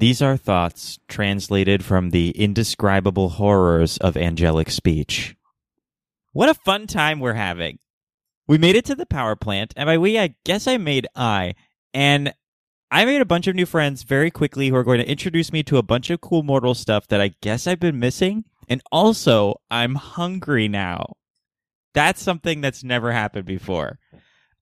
These are thoughts translated from the indescribable horrors of angelic speech. What a fun time we're having. We made it to the power plant, and by we, I guess I made I. And I made a bunch of new friends very quickly who are going to introduce me to a bunch of cool mortal stuff that I guess I've been missing. And also, I'm hungry now. That's something that's never happened before.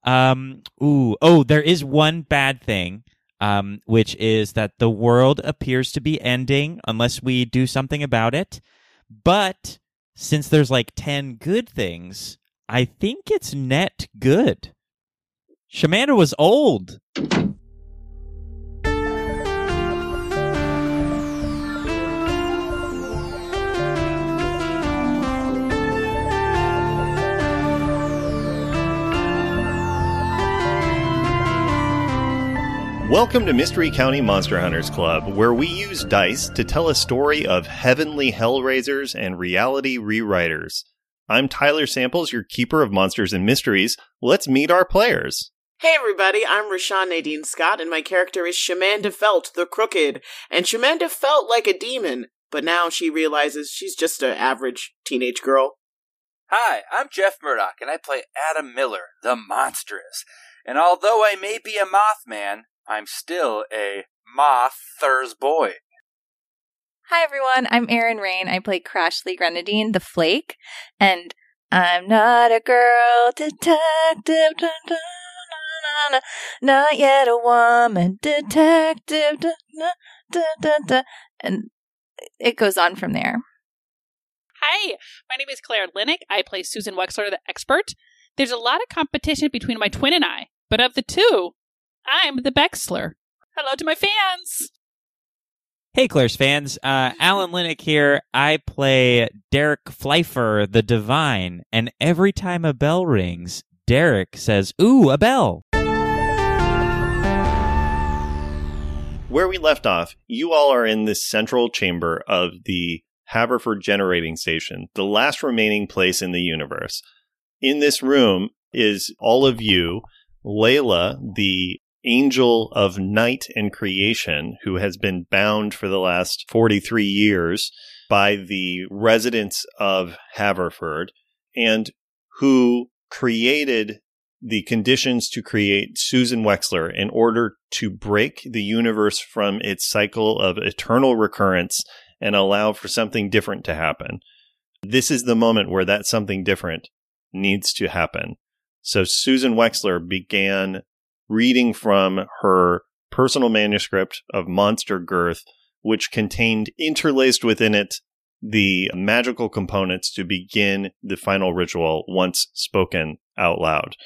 Um, ooh, oh, there is one bad thing, um, which is that the world appears to be ending unless we do something about it. But since there's like 10 good things, I think it's net good. Shamanda was old. Welcome to Mystery County Monster Hunters Club, where we use dice to tell a story of heavenly hellraisers and reality rewriters. I'm Tyler Samples, your keeper of monsters and mysteries. Let's meet our players. Hey everybody, I'm Rashawn Nadine Scott, and my character is Shamanda Felt the Crooked. And Shamanda felt like a demon, but now she realizes she's just an average teenage girl. Hi, I'm Jeff Murdoch, and I play Adam Miller, the Monstrous. And although I may be a Mothman, I'm still a Mothers boy. Hi everyone, I'm Erin Rain. I play Crashly Grenadine, the Flake, and I'm not a girl detective, da, da, na, na, not yet a woman detective, da, da, da, da, and it goes on from there. Hi, my name is Claire Linick. I play Susan Wexler, the expert. There's a lot of competition between my twin and I, but of the two, I'm the Bexler. Hello to my fans. Hey, Claire's fans. Uh, Alan Linick here. I play Derek Fleifer, the Divine, and every time a bell rings, Derek says, Ooh, a bell. Where we left off, you all are in this central chamber of the Haverford Generating Station, the last remaining place in the universe. In this room is all of you, Layla, the angel of night and creation, who has been bound for the last 43 years by the residents of Haverford, and who created the conditions to create Susan Wexler in order to break the universe from its cycle of eternal recurrence and allow for something different to happen. This is the moment where that something different needs to happen. So Susan Wexler began reading from her personal manuscript of Monster Girth, which contained interlaced within it the magical components to begin the final ritual once spoken out loud.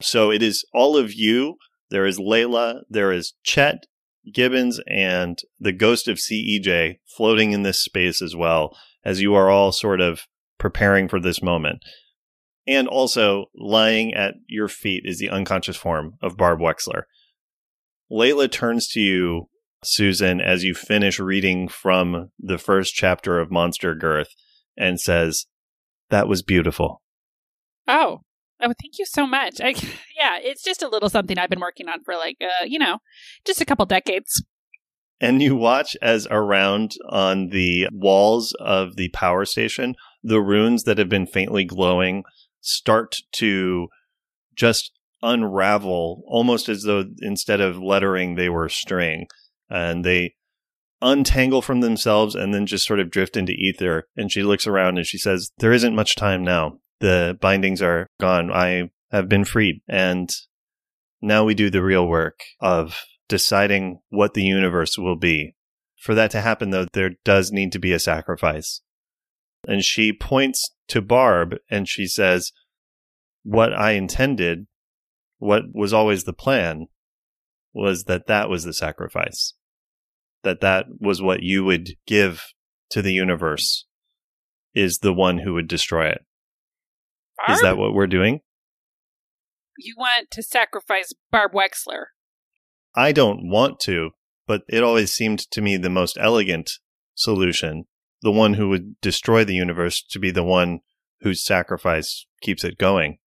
So it is all of you. There is Layla, there is Chet Gibbons, and the ghost of CEJ floating in this space as well, as you are all sort of preparing for this moment. And also, lying at your feet is the unconscious form of Barb Wexler. Layla turns to you, Susan, as you finish reading from the first chapter of Monster Girth and says, That was beautiful. Oh, oh, thank you so much. I, yeah, it's just a little something I've been working on for like, uh, you know, just a couple decades. And you watch as around on the walls of the power station, the runes that have been faintly glowing start to just unravel almost as though instead of lettering they were string. And they untangle from themselves and then just sort of drift into ether. And she looks around and she says there isn't much time now. The bindings are gone. I have been freed. And now we do the real work of deciding what the universe will be. For that to happen though there does need to be a sacrifice and she points to Barb and she says, What I intended, what was always the plan, was that that was the sacrifice. That that was what you would give to the universe, is the one who would destroy it. Barb? Is that what we're doing? You want to sacrifice Barb Wexler. I don't want to, but it always seemed to me the most elegant solution the one who would destroy the universe to be the one whose sacrifice keeps it going.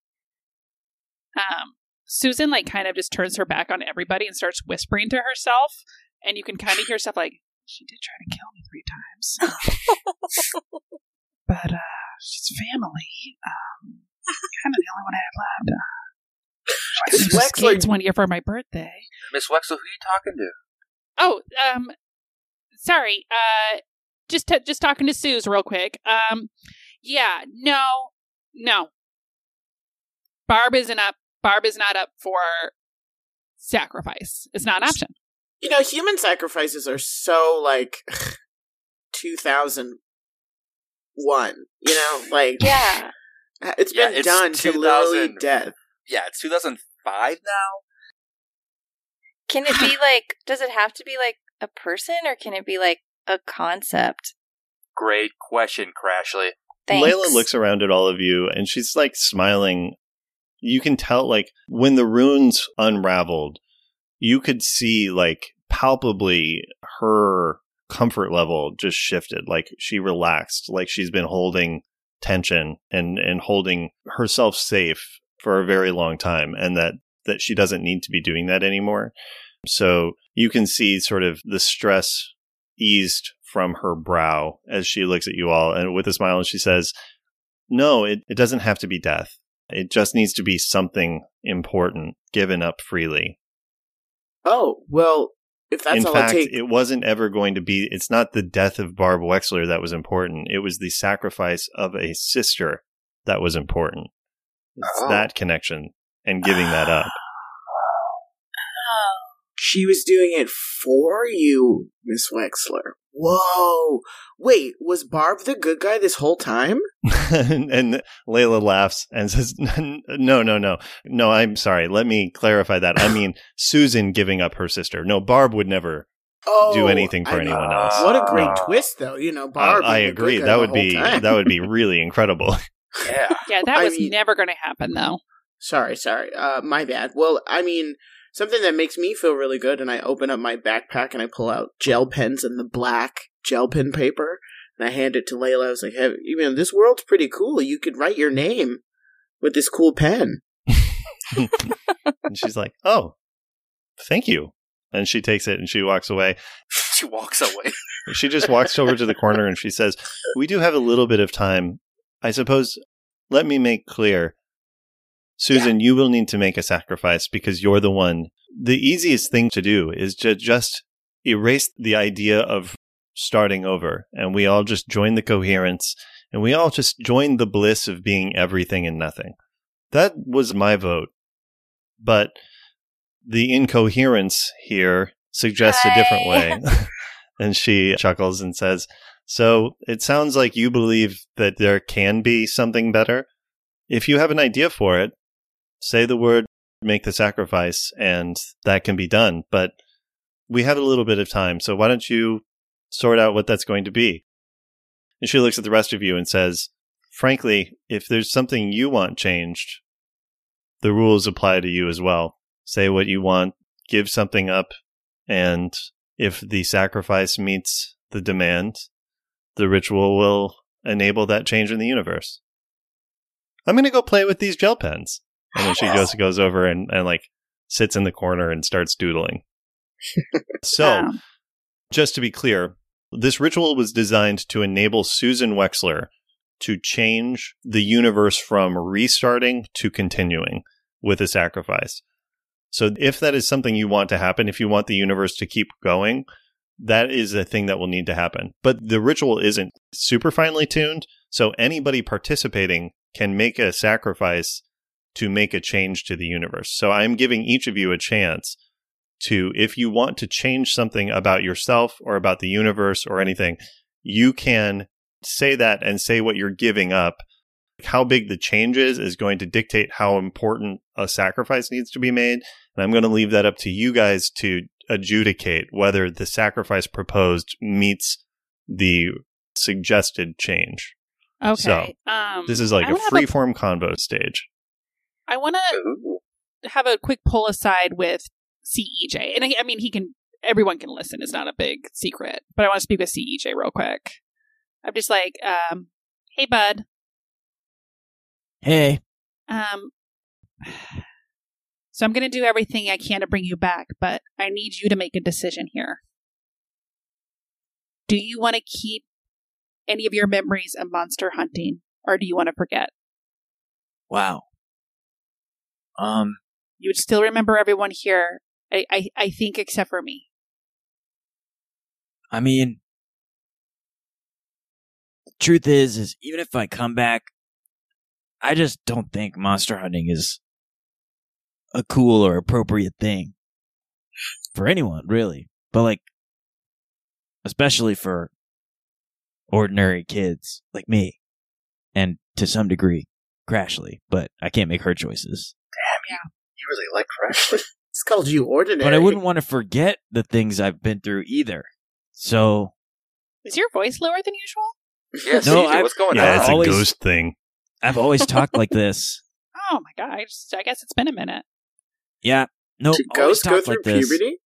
Um, Susan like kind of just turns her back on everybody and starts whispering to herself and you can kind of hear stuff like, "She did try to kill me three times, but uh, she's family. Um, kind of the only one I have left. Uh, I Miss went Wexler- States one year for my birthday. Miss Wexel, who are you talking to? Oh, um, sorry. Uh, just t- just talking to Suze real quick. Um, yeah, no, no. Barb isn't up. Barb is not up for sacrifice. It's not an option. You know, human sacrifices are so like 2001. You know, like Yeah. it's Yeah, been it's done to literally 2000. death. Yeah, it's 2005 now. Can it be like, does it have to be like a person or can it be like a concept? Great question, Crashly. Thanks. Layla looks around at all of you and she's like smiling. You can tell, like, when the runes unraveled, you could see, like, palpably her comfort level just shifted. Like, she relaxed, like, she's been holding tension and, and holding herself safe for a very long time, and that, that she doesn't need to be doing that anymore. So you can see sort of the stress eased from her brow as she looks at you all and with a smile and she says, No, it, it doesn't have to be death. It just needs to be something important given up freely. Oh, well, if that's In all fact, it takes. it wasn't ever going to be, it's not the death of Barb Wexler that was important. It was the sacrifice of a sister that was important. It's Oh. that connection and giving that up. She was doing it for you, Miss Wexler. Whoa. Wait, was Barb the good guy this whole time? and, and Layla laughs and says, No, no, no. No, I'm sorry. Let me clarify that. I mean, Susan giving up her sister. No, Barb would never Oh, do anything for I mean, anyone else. What a great Ah. twist, though. You know, I, Barb. I being the good agree. That would be time. that would be really incredible. Yeah. Yeah, that I was mean- never going to happen, though. Sorry, sorry. Uh, my bad. Well, I mean, something that makes me feel really good, and I open up my backpack and I pull out gel pens and the black gel pen paper, and I hand it to Layla. I was like, hey, you know, this world's pretty cool. You could write your name with this cool pen. and she's like, "Oh, thank you." And she takes it and she walks away. she walks away. She just walks over to the corner and she says, "We do have a little bit of time. I suppose let me make clear Susan, you will need to make a sacrifice because you're the one. The easiest thing to do is to just erase the idea of starting over and we all just join the coherence and we all just join the bliss of being everything and nothing. That was my vote. But the incoherence here suggests a different way. and she chuckles and says, So it sounds like you believe that there can be something better. If you have an idea for it, say the word, make the sacrifice, and that can be done. But we have a little bit of time, so why don't you sort out what that's going to be? And she looks at the rest of you and says, Frankly, if there's something you want changed, the rules apply to you as well. Say what you want, give something up, and if the sacrifice meets the demand, the ritual will enable that change in the universe. I'm going to go play with these gel pens. And then she goes goes over and, and like sits in the corner and starts doodling. so, Um, just to be clear, this ritual was designed to enable Susan Wexler to change the universe from restarting to continuing with a sacrifice. So, if that is something you want to happen, if you want the universe to keep going, that is a thing that will need to happen. But the ritual isn't super finely tuned. So, anybody participating can make a sacrifice to make a change to the universe. So, I'm giving each of you a chance to, if you want to change something about yourself or about the universe or anything, you can say that and say what you're giving up. How big the change is is going to dictate how important a sacrifice needs to be made. And I'm going to leave that up to you guys to adjudicate whether the sacrifice proposed meets the suggested change. okay. So, um, This is like I a wanna have a- convo stage. I want to have a quick pull aside with CEJ. And I, I mean, he can, everyone can listen. It's not a big secret. But I want to speak with CEJ real quick. I'm just like, um, hey, bud. Hey, Um, so I'm going to do everything I can to bring you back, but I need you to make a decision here. Do you want to keep any of your memories of monster hunting, or do you want to forget? Wow. Um, You would still remember everyone here, I, I, I think, except for me. I mean, the truth is, is even if I come back, I just don't think monster hunting is a cool or appropriate thing for anyone, really. But like, especially for ordinary kids like me, and to some degree, Crashly. But I can't make her choices. You really like Crashly. It's called you ordinary. But I wouldn't want to forget the things I've been through either. So Is your voice lower than usual? Yes, No, CJ, I- what's going Yeah, on? it's a always- ghost thing. I've always talked like this. Oh my god! I, just, I guess it's been a minute. Yeah. No, Did always ghosts go through like puberty?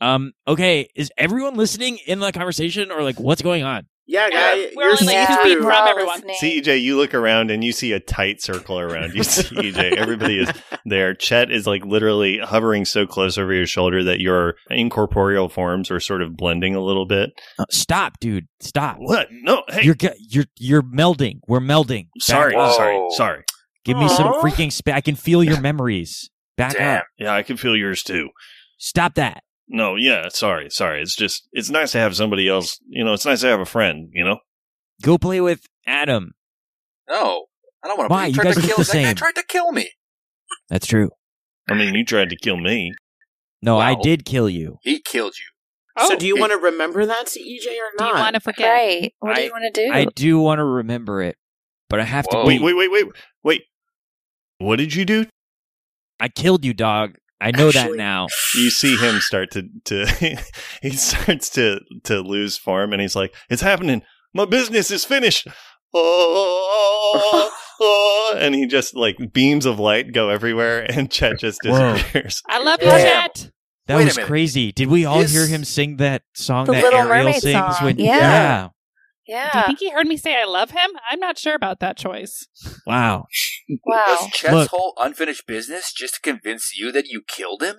Um. Okay. Is everyone listening in the conversation, or like what's going on? Yeah, Yeah, guy. we're you're only like yeah, two see feet from everyone. listening. CEJ, you look around and you see a tight circle around you, CEJ. Everybody is there. Chet is like literally hovering so close over your shoulder that your incorporeal forms are sort of blending a little bit. Uh, stop, dude. Stop. What? No, hey, You're ge- you're you're melding. We're melding. Back sorry, up. Whoa. sorry, sorry. Give me some freaking spa I can feel your memories. Back Damn. up. Yeah, I can feel yours too. Stop that. No, yeah, sorry, sorry. It's just, it's nice to have somebody else. You know, it's nice to have a friend. You know, Go play with Adam. No, I don't want to. Why? He You tried guys to look kill the that guy tried to kill me. That's true. I mean, you tried to kill me. No, I did kill you. He killed you. Oh, so do you want to remember that, CEJ, or do not? you want to forget? Right. What do you want to do? I do want to remember it, but I have Whoa. to Wait, wait. wait, wait, wait, wait. What did you do? I killed you, dog. I know that now. you see him start to to he starts to to lose form and he's like it's happening my business is finished oh, oh," and he just like beams of light go everywhere and chet just Whoa. disappears I love you, Damn. Chet. That Wait was crazy. Did we all This- hear him sing that song that Ariel Mermaid sings song. when Yeah. yeah. Do you think he heard me say I love him? I'm not sure about that choice. Wow. Wow. Was Chet's Look. whole unfinished business just to convince you that you killed him?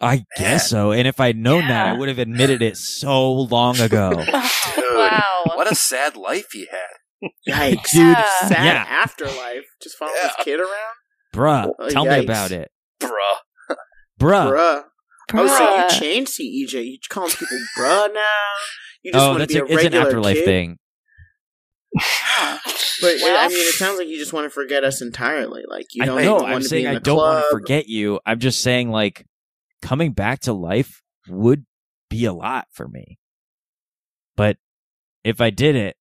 I guess so. And if I'd known that, I would have admitted it so long ago. Dude, wow. What a sad life he had. Yikes. Dude, Yeah. Sad yeah. afterlife. Just follow Yeah. this kid around? Bruh, Oh, tell yikes. me about it. Bruh. Bruh. Bruh. Oh, so you changed CEJ. You calling people bruh now? You just Oh, want to that's be a, a it's an afterlife kid? thing. But Well- I mean, it sounds like you just want to forget us entirely. Like you don't know. even I'm want to saying be in I don't want to forget you. I'm just saying, like, coming back to life would be a lot for me. But if I did it,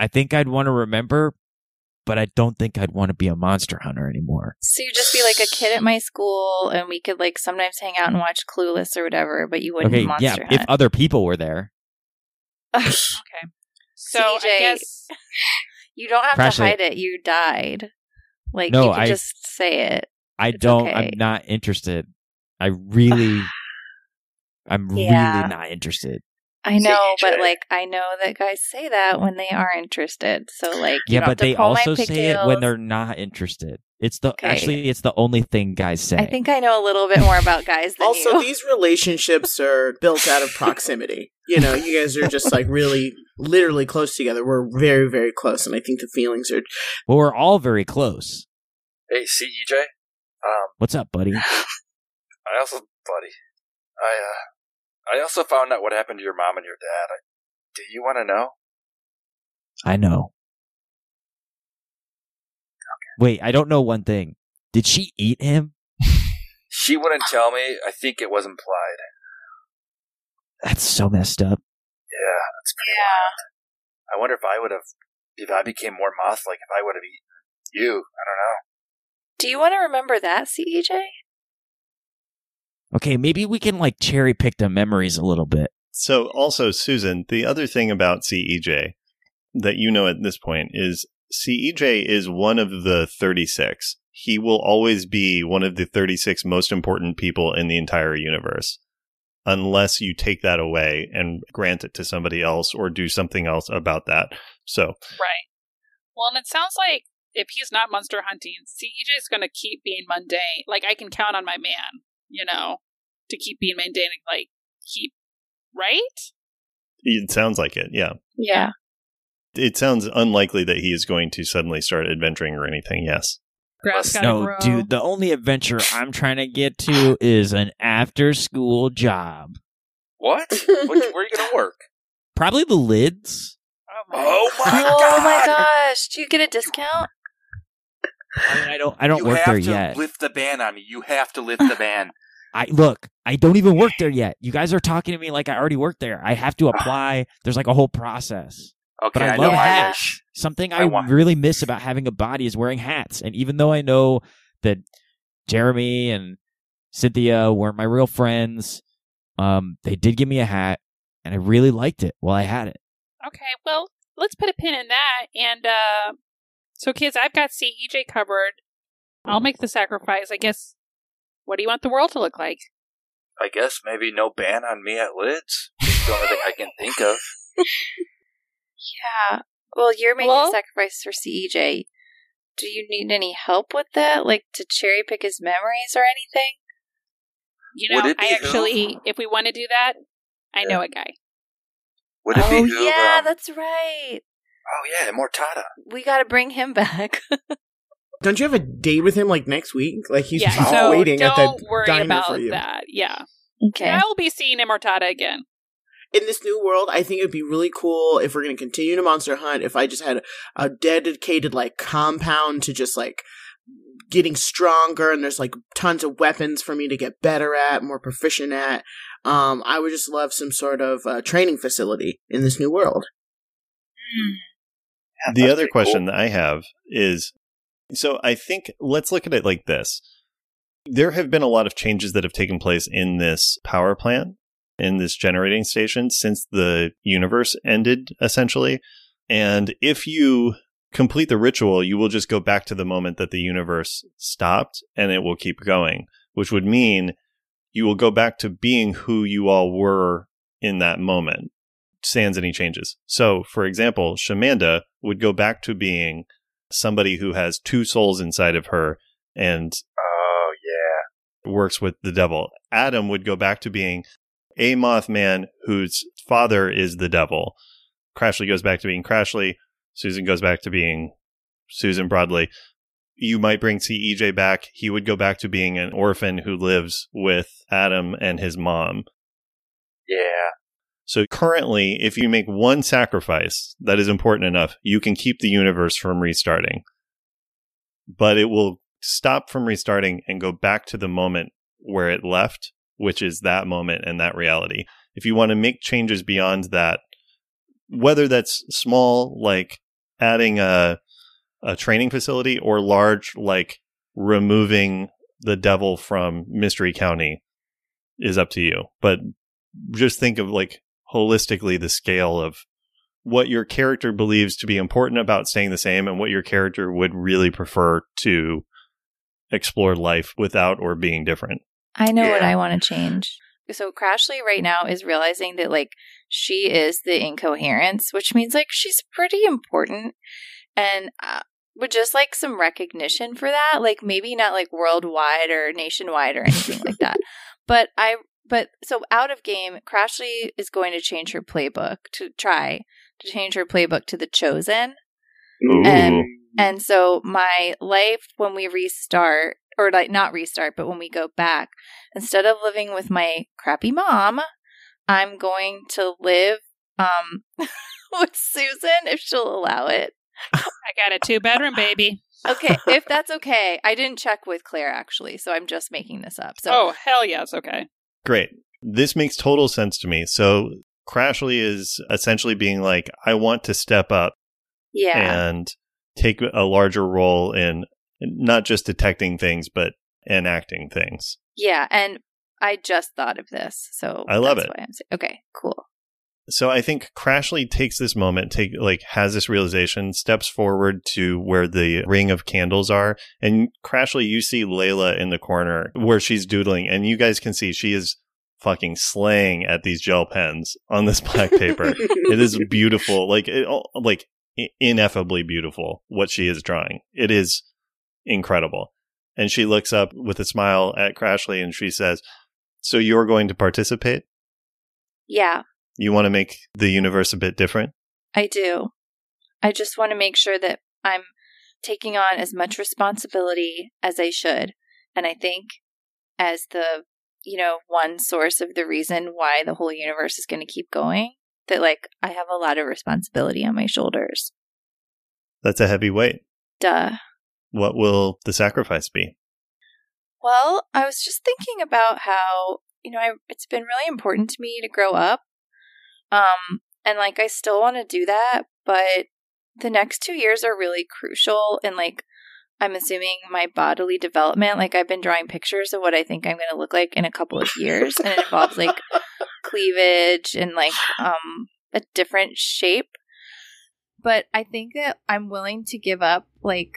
I think I'd want to remember, but I don't think I'd want to be a monster hunter anymore. So you'd just be like a kid at my school, and we could like sometimes hang out and watch Clueless or whatever, but you wouldn't okay, monster yeah, hunt. if other people were there. Okay. So I guess you don't have Crash to it. hide it. You died. Like No, you can I- just say it. I It's don't. okay. I'm not interested. I really, I'm Yeah. really not interested. I know, but like I know that guys say that when they are interested. So like Yeah, but they also say it when they're not interested. It's the Okay. actually it's the only thing guys say. I think I know a little bit more about guys than Also, you. these relationships are built out of proximity. You know, you guys are just like really, literally close together. We're very, very close, and I think the feelings are. well, we're all very close. Hey, CEJ. Um, What's up, buddy? I also, buddy, I, uh, I also found out what happened to your mom and your dad. I, do you want to know? I know. Wait, I don't know one thing. Did she eat him? She wouldn't tell me. I think it was implied. That's so messed up. Yeah, that's pretty wild. I wonder if I would have, if I became more moth, like if I would have eaten you. I don't know. Do you want to remember that, E CEJ? Okay, maybe we can like cherry pick the memories a little bit. So, also, Susan, the other thing about CEJ that you know at this point is CEJ is one of the 36. He will always be one of the 36 most important people in the entire universe, unless you take that away and grant it to somebody else or do something else about that. So, right. Well, and it sounds like if he's not monster hunting, CEJ is going to keep being mundane. Like I can count on my man, you know, to keep being mundane and like keep right? It sounds like it, yeah. Yeah. It sounds unlikely that he is going to suddenly start adventuring or anything, yes. Grass No, grow. dude, the only adventure I'm trying to get to is an after school job. What? What- Where are you going to work? Probably the lids. Oh my, Oh my oh god! my gosh! Do you get a discount? I mean, I don't I don't you work have there to yet. lift the ban on me. You have to lift the ban. I look, I don't even work there yet. You guys are talking to me like I already work there. I have to apply. There's like a whole process. Okay, But I, I, love know I hats. hats. Something I I, really miss about having a body is wearing hats. And even though I know that Jeremy and Cynthia weren't my real friends, um, they did give me a hat, and I really liked it while I had it. Okay, well, let's put a pin in that. And uh so, kids, I've got CEJ covered. I'll make the sacrifice. I guess. What do you want the world to look like? I guess maybe no ban on me at lids. It's the only thing I can think of. Yeah. Well, you're making Hello? a sacrifice for CEJ. Do you need any help with that? Like to cherry pick his memories or anything? You know, I actually, if we want to do that, I know a guy. Would it oh, be who, yeah, um, that's right. Oh yeah, Mortada. We got to bring him back. Don't you have a date with him like next week? Like he's yeah, just so waiting don't at the worry diner about for you. that. Yeah. okay. I will be seeing Immortada again. In this new world, I think it'd be really cool if we're going to continue to monster hunt. If I just had a dedicated like compound to just like getting stronger, and there's like tons of weapons for me to get better at, more proficient at. Um, I would just love some sort of uh, training facility in this new world. the other pretty question that I have is so I think let's look at it like this. There have been a lot of changes that have taken place in this power plant, in this generating station since the universe ended, essentially. And if you complete the ritual, you will just go back to the moment that the universe stopped and it will keep going, which would mean you will go back to being who you all were in that moment, sans any changes. So, for example, Shamanda would go back to being somebody who has two souls inside of her and Oh yeah. works with the devil. Adam would go back to being a Mothman whose father is the devil. Crashly goes back to being Crashly. Susan goes back to being Susan broadly You might bring CEJ back. He would go back to being an orphan who lives with Adam and his mom. Yeah. So currently, if you make one sacrifice that is important enough, you can keep the universe from restarting. But it will stop from restarting and go back to the moment where it left, which is that moment and that reality. If you want to make changes beyond that, whether that's small, like adding a a training facility, or large, like removing the devil from Mystery County, is up to you. But just think of like holistically the scale of what your character believes to be important about staying the same and what your character would really prefer to explore life without or being different. I know what I want to change. So Crashly right now is realizing that like she is the incoherence, which means like she's pretty important, and uh, would just like some recognition for that. Like maybe not like worldwide or nationwide or anything like that. But I but so out of game, Crashly is going to change her playbook to try to change her playbook to the chosen. And and so my life when we restart, or like not restart, but when we go back, instead of living with my crappy mom, I'm going to live um with Susan if she'll allow it. I got a two bedroom baby. Okay, if that's okay. I didn't check with Claire actually, so I'm just making this up. So oh, hell yes. Okay. Great. This makes total sense to me. So Crashly is essentially being like, I want to step up yeah. and take a larger role in not just detecting things, but enacting things. Yeah, and I just thought of this, so I love it. Why I'm saying, okay, cool. So I think Crashly takes this moment, take like has this realization, steps forward to where the ring of candles are, and Crashly, you see Layla in the corner where she's doodling, and you guys can see she is fucking slaying at these gel pens on this black paper. it is beautiful, like it, like ineffably beautiful what she is drawing. It is incredible. And she looks up with a smile at Crashly and she says, "So you're going to participate?" Yeah, You want to make the universe a bit different? I do. I just want to make sure that I'm taking on as much responsibility as I should. And I think as the, you know, one source of the reason why the whole universe is going to keep going, that like I have a lot of responsibility on my shoulders. That's a heavy weight. Duh. What will the sacrifice be? Well, I was just thinking about how, you know, I, it's been really important to me to grow up. Um, and like I still want to do that, but the next two years are really crucial in like I'm assuming my bodily development. Like I've been drawing pictures of what I think I'm going to look like in a couple of years, and it involves like cleavage and like um a different shape. But I think that I'm willing to give up like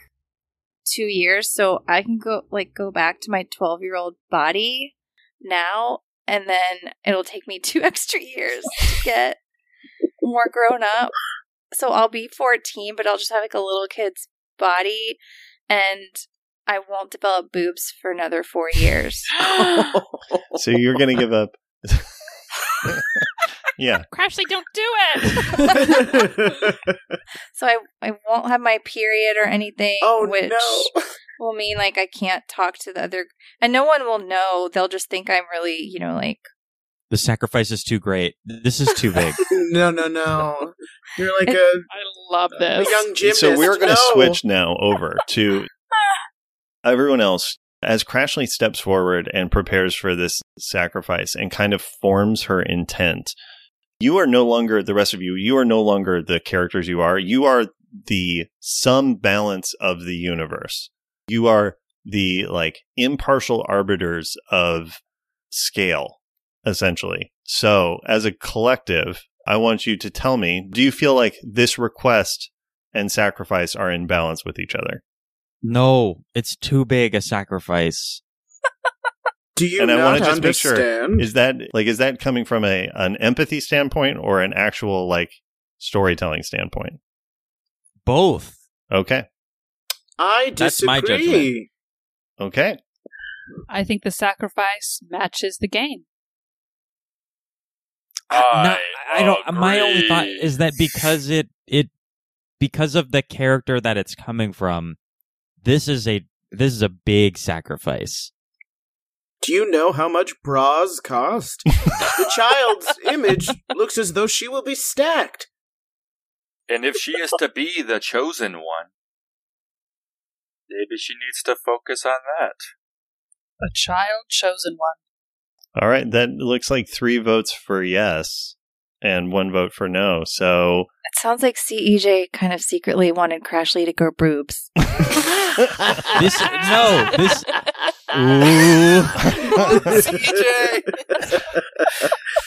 two years so I can go like go back to my 12 year old body now, and then it'll take me two extra years to get more grown up. So I'll be 14, but I'll just have like a little kid's body and I won't develop boobs for another four years. So you're going to give up. yeah. Crashly, don't do it. So I, I won't have my period or anything, oh which no! Will mean like I can't talk to the other, and no one will know. They'll just think I'm really, you know, like The sacrifice is too great. This is too big. no, no, no! You're like It- a, I love a this. young gymnast. So we're going to No. switch now over to everyone else as Crashly steps forward and prepares for this sacrifice and kind of forms her intent. You are no longer the rest of you. You are no longer the characters you are. You are the sum balance of the universe. You are the like impartial arbiters of scale, essentially. So as a collective, I want you to tell me, do you feel like this request and sacrifice are in balance with each other? No, it's too big a sacrifice. Do you And I wanna just make sure. Is that like is that coming from a an empathy standpoint or an actual like storytelling standpoint? Both. Okay. I That's my disagree. Okay. I think the sacrifice matches the game. No, I don't. My only thought is that because it it because of the character that it's coming from, this is a this is a big sacrifice. Do you know how much bras cost? the child's image looks as though she will be stacked. And if she is to be the chosen one, maybe she needs to focus on that. A child chosen one. All right. That looks like three votes for yes and one vote for no. So it sounds like CEJ kind of secretly wanted Crashly to grow boobs. This no this.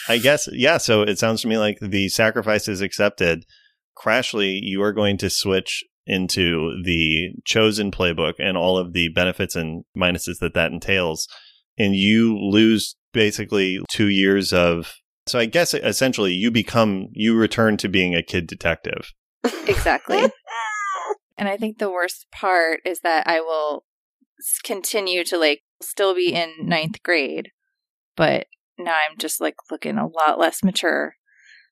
I guess yeah, so it sounds to me like the sacrifice is accepted. Crashly, you are going to switch into the chosen playbook and all of the benefits and minuses that that entails and you lose basically 2 years of so I guess essentially you become you return to being a kid detective. exactly. and I think the worst part is that I will continue to like still be in ninth grade, but now I'm just like looking a lot less mature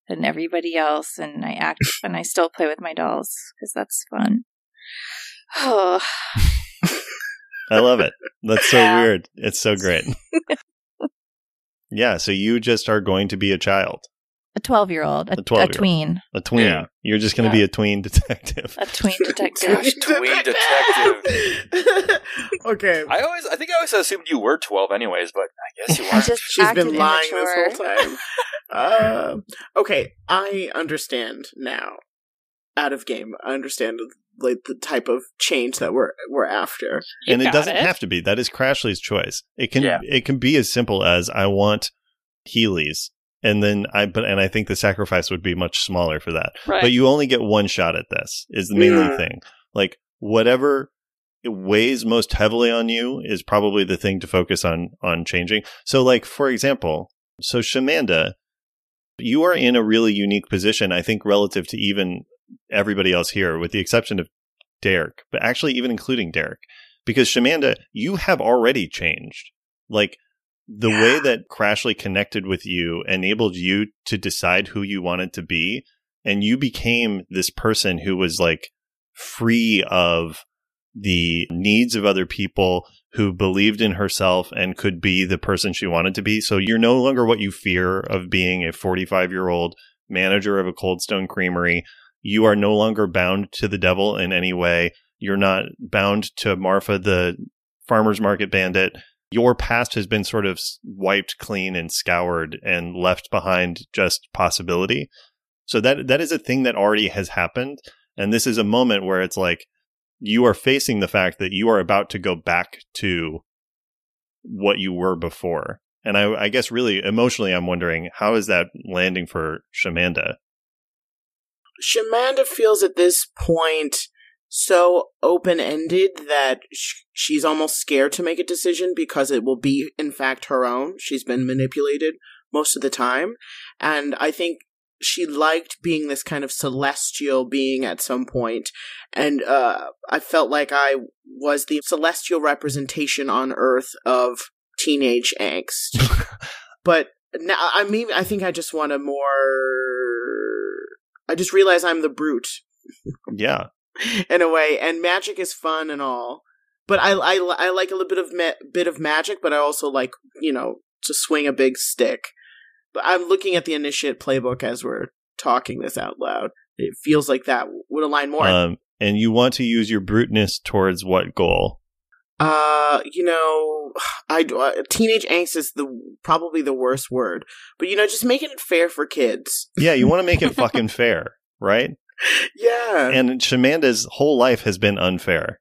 than everybody else, and I act and I still play with my dolls because that's fun. Oh, I love it. That's so Yeah. weird. It's so great. yeah, so you just are going to be a child, a twelve-year-old, a, A 12-year-old. a tween, a tween. Yeah. You're just going to Yeah. be a tween detective. a tween detective. Gosh, tween detective. okay. I always, I think I always assumed you were twelve, anyways, but I guess you I weren't. just She's acted been lying immature. this whole time. Uh, okay, I understand now. Out of game, I understand like the type of change that we're we're after. You and it doesn't it. have to be. That is Crashly's choice. It can Yeah. it can be as simple as I want Heelys and then I but and I think the sacrifice would be much smaller for that. Right. But you only get one shot at this. Is the mainly Yeah. thing. Like whatever it weighs most heavily on you is probably the thing to focus on on changing. So like for example, so Shamanda, you are in a really unique position, I think, relative to even everybody else here, with the exception of Derek, but actually even including Derek, because Shamanda, you have already changed. Like the way that Crashly connected with you enabled you to decide who you wanted to be. And you became this person who was like free of the needs of other people who believed in herself and could be the person she wanted to be. So you're no longer what you fear of being a 45 year old manager of a Cold Stone Creamery. You are no longer bound to the devil in any way. You're not bound to Marfa, the farmer's market bandit. Your past has been sort of wiped clean and scoured and left behind just possibility. So that that is a thing that already has happened. And this is a moment where it's like you are facing the fact that you are about to go back to what you were before. And I, I guess really emotionally, I'm wondering how is that landing for Shamanda? Shamanda feels at this point so open ended that sh- she's almost scared to make a decision because it will be, in fact, her own. She's been manipulated most of the time. And I think she liked being this kind of celestial being at some point and uh, i felt like i was the celestial representation on earth of teenage angst. But now i mean i think i just want a more i just realize i'm the brute. Yeah. in a way and magic is fun and all but i i, I like a little bit of ma- bit of magic but i also like you know to swing a big stick i'm looking at the initiate playbook as we're talking this out loud. It feels like that would align more. Um, and you want to use your bruteness towards what goal? uh you know i uh, teenage angst is the probably the worst word. But you know just making it fair for kids. Yeah, you want to make it fucking fair, right? yeah. And Shamanda's whole life has been unfair.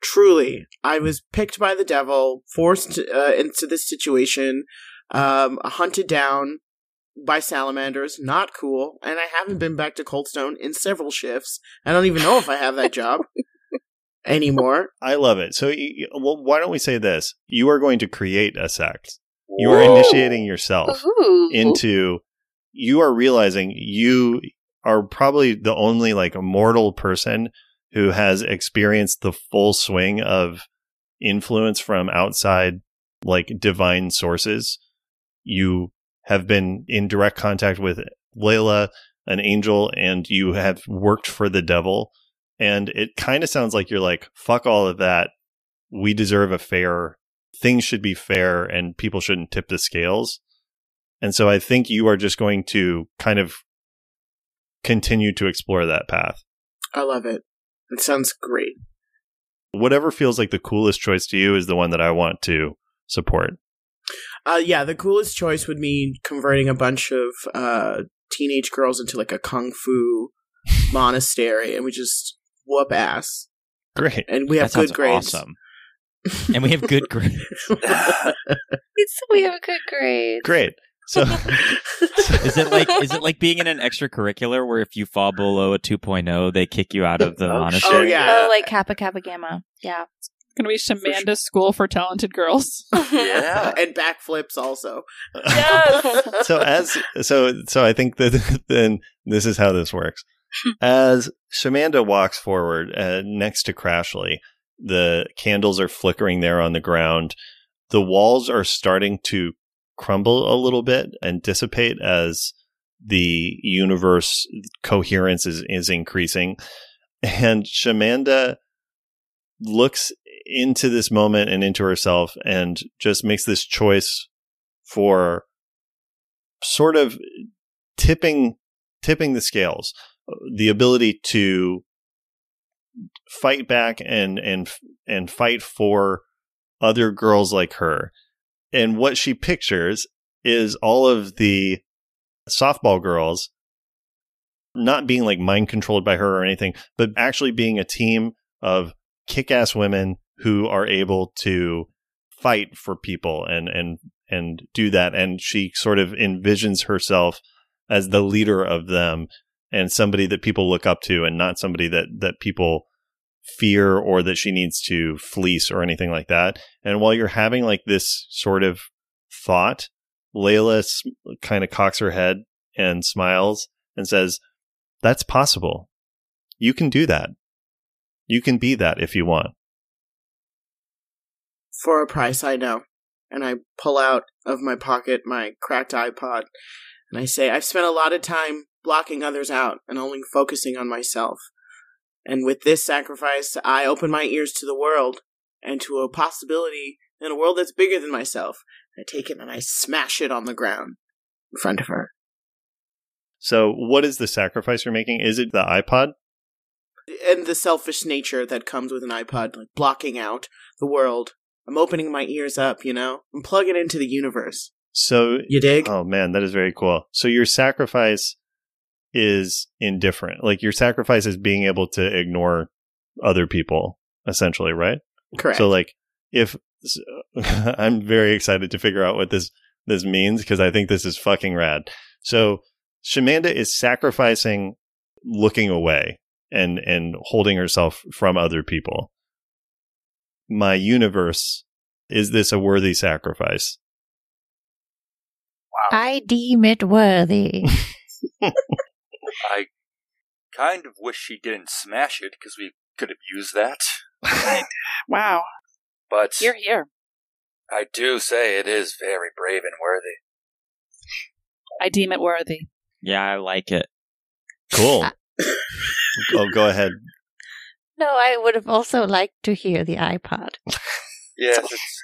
truly. I was picked by the devil forced uh, into this situation um hunted down by salamanders not cool and i haven't been back to coldstone in several shifts i don't even know if i have that job anymore I love it. So, y- well, why don't we say this? You are going to create a sect. You are Whoa. initiating yourself Ooh. into. You are realizing you are probably the only like mortal person who has experienced the full swing of influence from outside, like divine sources. You have been in direct contact with Layla, an angel, and you have worked for the devil. And it kind of sounds like you're like, fuck all of that. We deserve a fair, things should be fair and people shouldn't tip the scales. And so I think you are just going to kind of continue to explore that path. i love it it sounds great Whatever feels like the coolest choice to you is the one that I want to support. Uh, yeah, the coolest choice would mean converting a bunch of uh, teenage girls into like a kung fu monastery, and we just whoop ass, Great. and we have that good grades. awesome. and we have good grades. We have good grades. Great. So Is it like is it like being in an extracurricular where if you fall below a 2.0 they kick you out of the Oh, monastery? Oh, yeah. Oh, like Kappa Kappa Gamma. Yeah. Gonna be Shamanda's School for Talented Girls. Yeah. and backflips also. Yes. so as so so I think that then this is how this works. As Shamanda walks forward uh, next to Crashly, the candles are flickering there on the ground. The walls are starting to crumble a little bit and dissipate as the universe coherence is, is increasing. And Shamanda looks into this moment and into herself and just makes this choice for sort of tipping tipping the scales the ability to fight back and and and fight for other girls like her. And what she pictures is all of the softball girls not being like mind controlled by her or anything but actually being a team of kick-ass women who are able to fight for people and and and do that. And she sort of envisions herself as the leader of them and somebody that people look up to and not somebody that that people fear or that she needs to fleece or anything like that. And while you're having like this sort of thought layla kind of cocks her head and smiles and says that's possible. You can do that. You can be that if you want For a price, I know. and I pull out of my pocket my cracked iPod, and I say, I've spent a lot of time blocking others out and only focusing on myself. And with this sacrifice, I open my ears to the world and to a possibility in a world that's bigger than myself. I take it and I smash it on the ground in front of her. So, what is the sacrifice you're making? Is it the iPod? And the selfish nature that comes with an iPod, like blocking out the world. I'm opening my ears up, you know? I'm plugging into the universe. So, You dig? oh man, that is very cool. So, your sacrifice is indifferent. Like, your sacrifice is being able to ignore other people, essentially, right? Correct. So, like, if I'm very excited to figure out what this this means because I think this is fucking rad. So, Shamanda is sacrificing looking away and and holding herself from other people. My universe is this a worthy sacrifice? I deem it worthy. I kind of wish she didn't smash it because we could have used that. Wow. But You're here. I do say it is very brave and worthy. I deem it worthy. Yeah, I like it. Cool. oh, go ahead. No, I would have also liked to hear the iPod. Yes, it's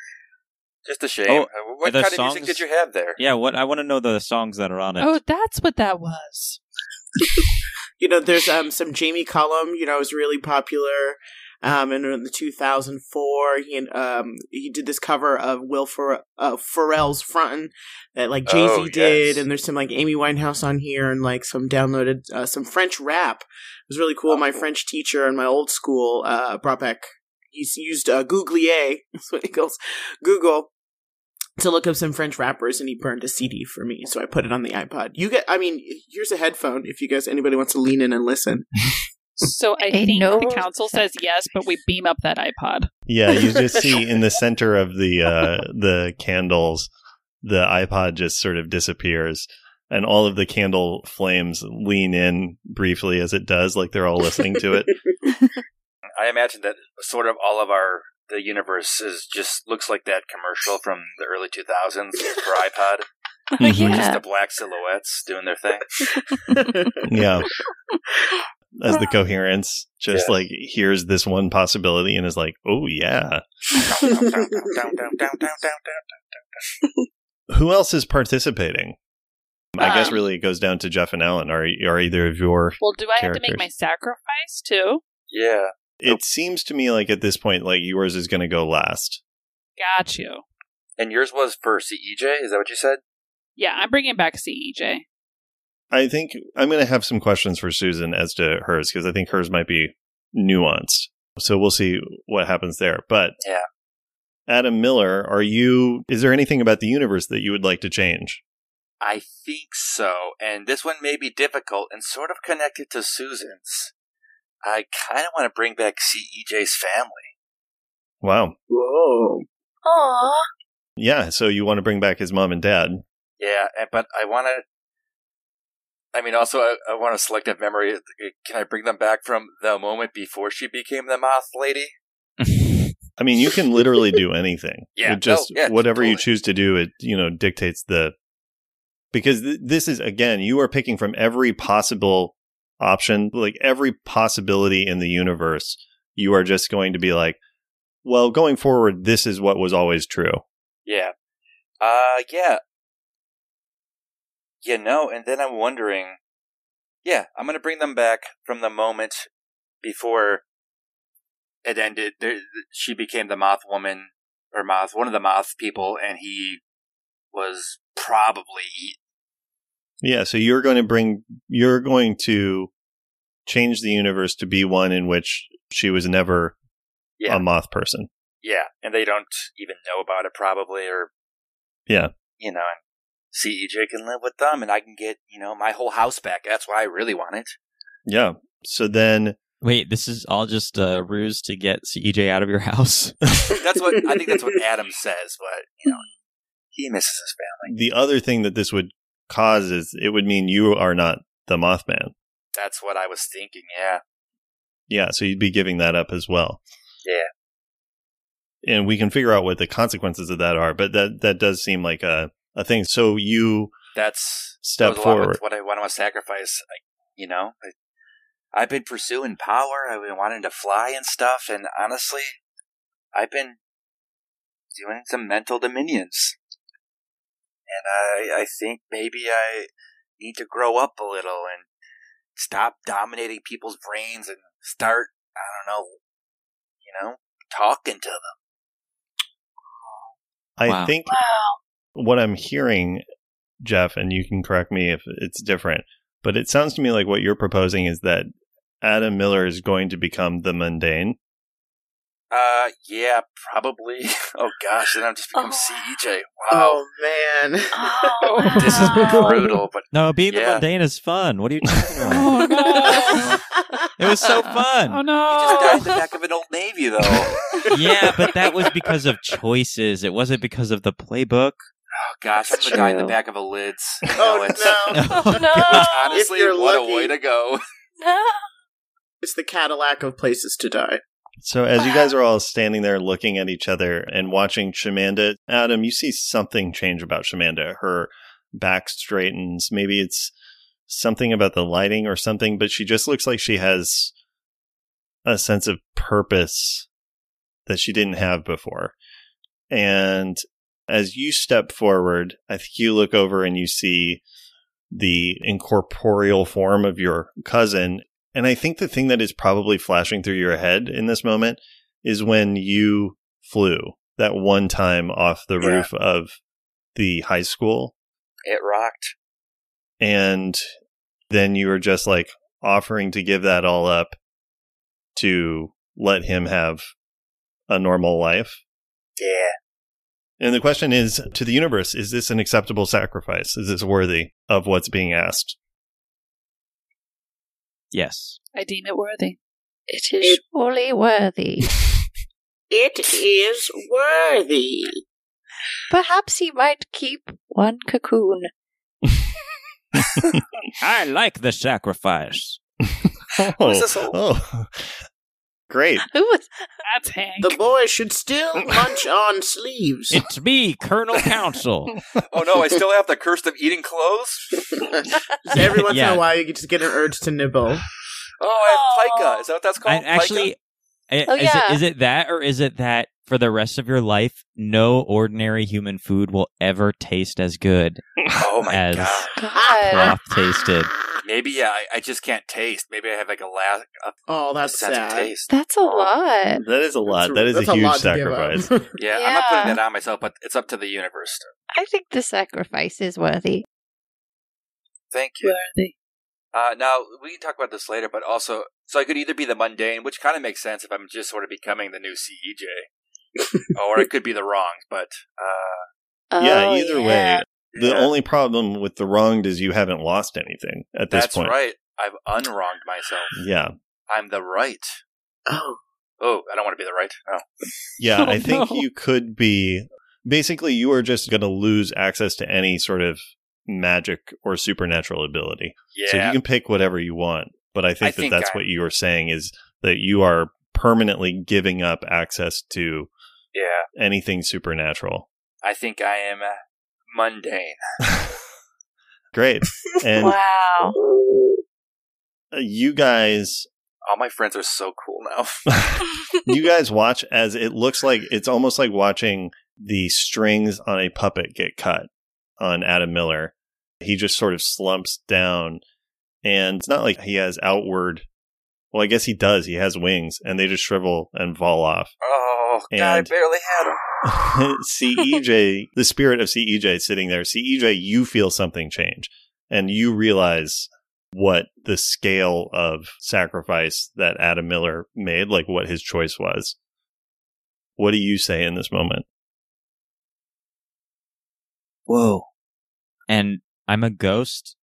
just a shame. Oh, Uh, what are the kind of music songs- did you have there? Yeah, what I want to know the songs that are on it. Oh, that's what that was. you know, there's um some Jamie Cullum, you know, was really popular. Um, and in the 2004, he um he did this cover of Will Fer- uh, Pharrell's "Frontin" that like Jay Z Oh, did, yes. and there's some like Amy Winehouse on here, and like some downloaded uh, some French rap. It was really cool. My French teacher in my old school uh brought back. He's used uh, Googlier, that's what he calls Google, to look up some French rappers, and he burned a CD for me, so I put it on the iPod. You get, I mean, here's a headphone if you guys anybody wants to lean in and listen. So I A think no the council says yes, but we beam up that iPod. Yeah, you just see in the center of the uh, the candles, the iPod just sort of disappears, and all of the candle flames lean in briefly as it does, like they're all listening to it. I imagine that sort of all of our the universe is just looks like that commercial from the early 2000s for iPod. With yeah. Just the black silhouettes doing their thing. Yeah, as the coherence just Yeah. like hears this one possibility and is like, oh yeah. Who else is participating? I guess Um, really it goes down to Jeff and Alan. Are are either of your? Well, do I have to make my sacrifice too? Yeah. It seems to me like at this point, like yours is going to go last. Got you. And yours was for CEJ? Is that what you said? Yeah, I'm bringing back E CEJ. I think I'm going to have some questions for Susan as to hers because I think hers might be nuanced. So we'll see what happens there. But Yeah. Adam Miller, are you? Is there anything about the universe that you would like to change? I think so. And this one may be difficult and sort of connected to Susan's. I kind of want to bring back CEJ's family. Wow. Whoa. Aww. Yeah. So you want to bring back his mom and dad? Yeah, but I want to. I mean, also, I, I want a selective memory. Can I bring them back from the moment before she became the moth lady? I mean, you can literally do anything. Yeah, It just no, yeah, whatever you choose to do, it you know dictates the. Because th- this is again, you are picking from every possible option, like every possibility in the universe. You are just going to be like, well, going forward, this is what was always true. Yeah. Uh, yeah. You know, and then I'm wondering. Yeah, I'm going to bring them back from the moment before it ended. There, she became the moth woman, or moth, one of the moth people, and he was probably eaten. Yeah, so you're going to bring, you're going to change the universe to be one in which she was never Yeah. a moth person. Yeah, and they don't even know about it probably, or Yeah. you know, and CEJ can live with them, and I can get you know my whole house back. That's why I really want it. Yeah. So then, Wait, this is all just a ruse to get CEJ out of your house. That's what I think. That's what Adam says, but you know, he misses his family. the other thing that this would cause is it would mean you are not the Mothman. That's what I was thinking. Yeah, Yeah, so you'd be giving that up as well. Yeah. and we can figure out what the consequences of that are. But that that does seem like a a thing. So you That's step goes forward. What I want to sacrifice, I, you know. I, I've been pursuing power. I've been wanting to fly and stuff, and honestly, I've been doing some mental dominions. And I, I think maybe I need to grow up a little and stop dominating people's brains and start, I don't know, you know, talking to them. I Wow. think what I'm hearing, Jeff, and you can correct me if it's different, but it sounds to me like what you're proposing is that Adam Miller is going to become the mundane. Uh, yeah, probably. Oh gosh, then I've just become Oh. CEJ. Wow. Oh man. Oh, This is brutal, but No, being the mundane is fun. What are you talking about? Oh no! it was so fun. Oh no, he just died in the no! back of an old navy, though. yeah, but that was because of choices. It wasn't because of the playbook. Oh gosh, I'm That's the guy in the back of a lids. Oh it's, no. Oh no! Honestly, what lucky. a way to go. no! It's the Cadillac of places to die. So as you guys are all standing there looking at each other and watching Shamanda, Adam, you see something change about Shamanda. Her back straightens. Maybe it's something about the lighting or something, but she just looks like she has a sense of purpose that she didn't have before. And as you step forward, I think you look over and you see the incorporeal form of your cousin. And I think the thing that is probably flashing through your head in this moment is when you flew that one time off the Yeah. roof of the high school. It rocked. And then you were just like offering to give that all up to let him have a normal life. Yeah. And the question is to the universe, is this an acceptable sacrifice? Is this worthy of what's being asked? Yes. I deem it worthy. It is fully worthy. It is worthy. Perhaps he might keep one cocoon. I like the sacrifice. Oh, is this all- oh. Great. Who was? That's Hank. The boy should still munch on sleeves. It's me, Colonel Council. Oh no, I still have the curse of eating clothes. Every once Yeah. in a while, you just get an urge to nibble. Oh, I have pica. Is that what that's called? I, actually, I- Oh, is, yeah. it, is it that or is it that for the rest of your life, no ordinary human food will ever taste as good Oh my as- god. God. tasted? Maybe yeah, I, I just can't taste. Maybe I have like a lack of Oh, that's sense sad. of taste. That's a lot. That is a lot. That is That's a huge lot to give sacrifice. up. Yeah, I'm not putting Yeah. that on myself, but it's up to the universe. I think the sacrifice is worthy. Thank you. worthy. Uh, now we can talk about this later, but also, so I could either be the mundane, which kind of makes sense if I'm just sort of becoming the new CEJ, or it could be the wrongs. But uh, yeah, Oh, either yeah. way. The yeah, only problem with the wronged is you haven't lost anything at this point. that's point. right. I've unwronged myself. Yeah. I'm the right. Oh, Oh, I don't want to be the right. Oh, Yeah, Oh, I think no. you could be basically you are just going to lose access to any sort of magic or supernatural ability. yeah. So you can pick whatever you want, but I think I that think that's I- what you are saying is that you are permanently giving up access to yeah. anything supernatural. I think I am uh, mundane. Great. And Wow. uh, you guys All my friends are so cool now. you guys watch as it looks like it's almost like watching the strings on a puppet get cut on Adam Miller. He just sort of slumps down, and it's not like he has outward. Well, I guess he does. He has wings, and they just shrivel and fall off. Oh, God, I barely had them. CEJ, the spirit of CEJ sitting there. CEJ, you feel something change, and you realize what the scale of sacrifice that Adam Miller made, like what his choice was. What do you say in this moment? Whoa. And I'm a ghost,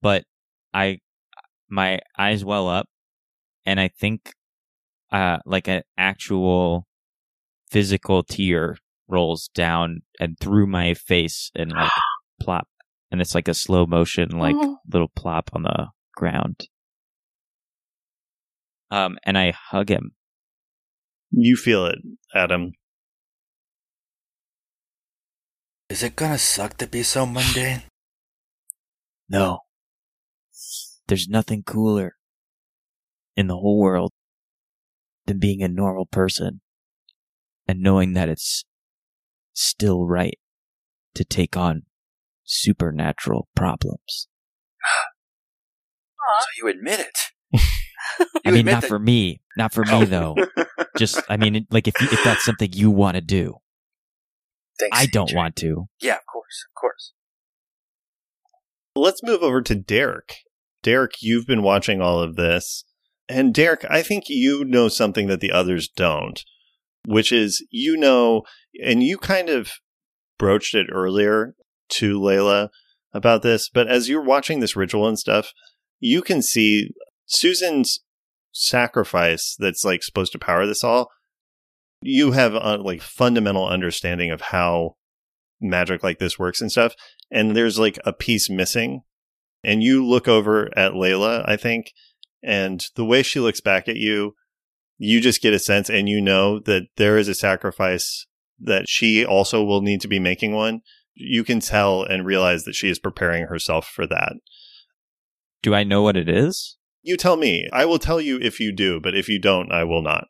but I my eyes well up and I think uh like an actual physical tear rolls down and through my face and like plop and it's like a slow motion like Oh. little plop on the ground. Um and I hug him. You feel it, Adam. Is it gonna suck to be so mundane? No. There's nothing cooler in the whole world than being a normal person and knowing that it's still right to take on supernatural problems. So you admit it. You I mean, not that- for me. Not for me, Oh. though. Just, I mean, like, if, you, if that's something you want to do, Thanks, I don't CJ. want to. Yeah, of course, of course. Let's move over to Derek. Derek, you've been watching all of this. And Derek, I think you know something that the others don't, which is you know, and you kind of broached it earlier to Layla about this, but as you're watching this ritual and stuff, you can see Susan's sacrifice that's like supposed to power this all. You have a like fundamental understanding of how magic like this works and stuff and there's like a piece missing. And you look over at Layla, I think, and the way she looks back at you, you just get a sense and you know that there is a sacrifice that she also will need to be making one. You can tell and realize that she is preparing herself for that. Do I know what it is? You tell me. I will tell you if you do, but if you don't, I will not.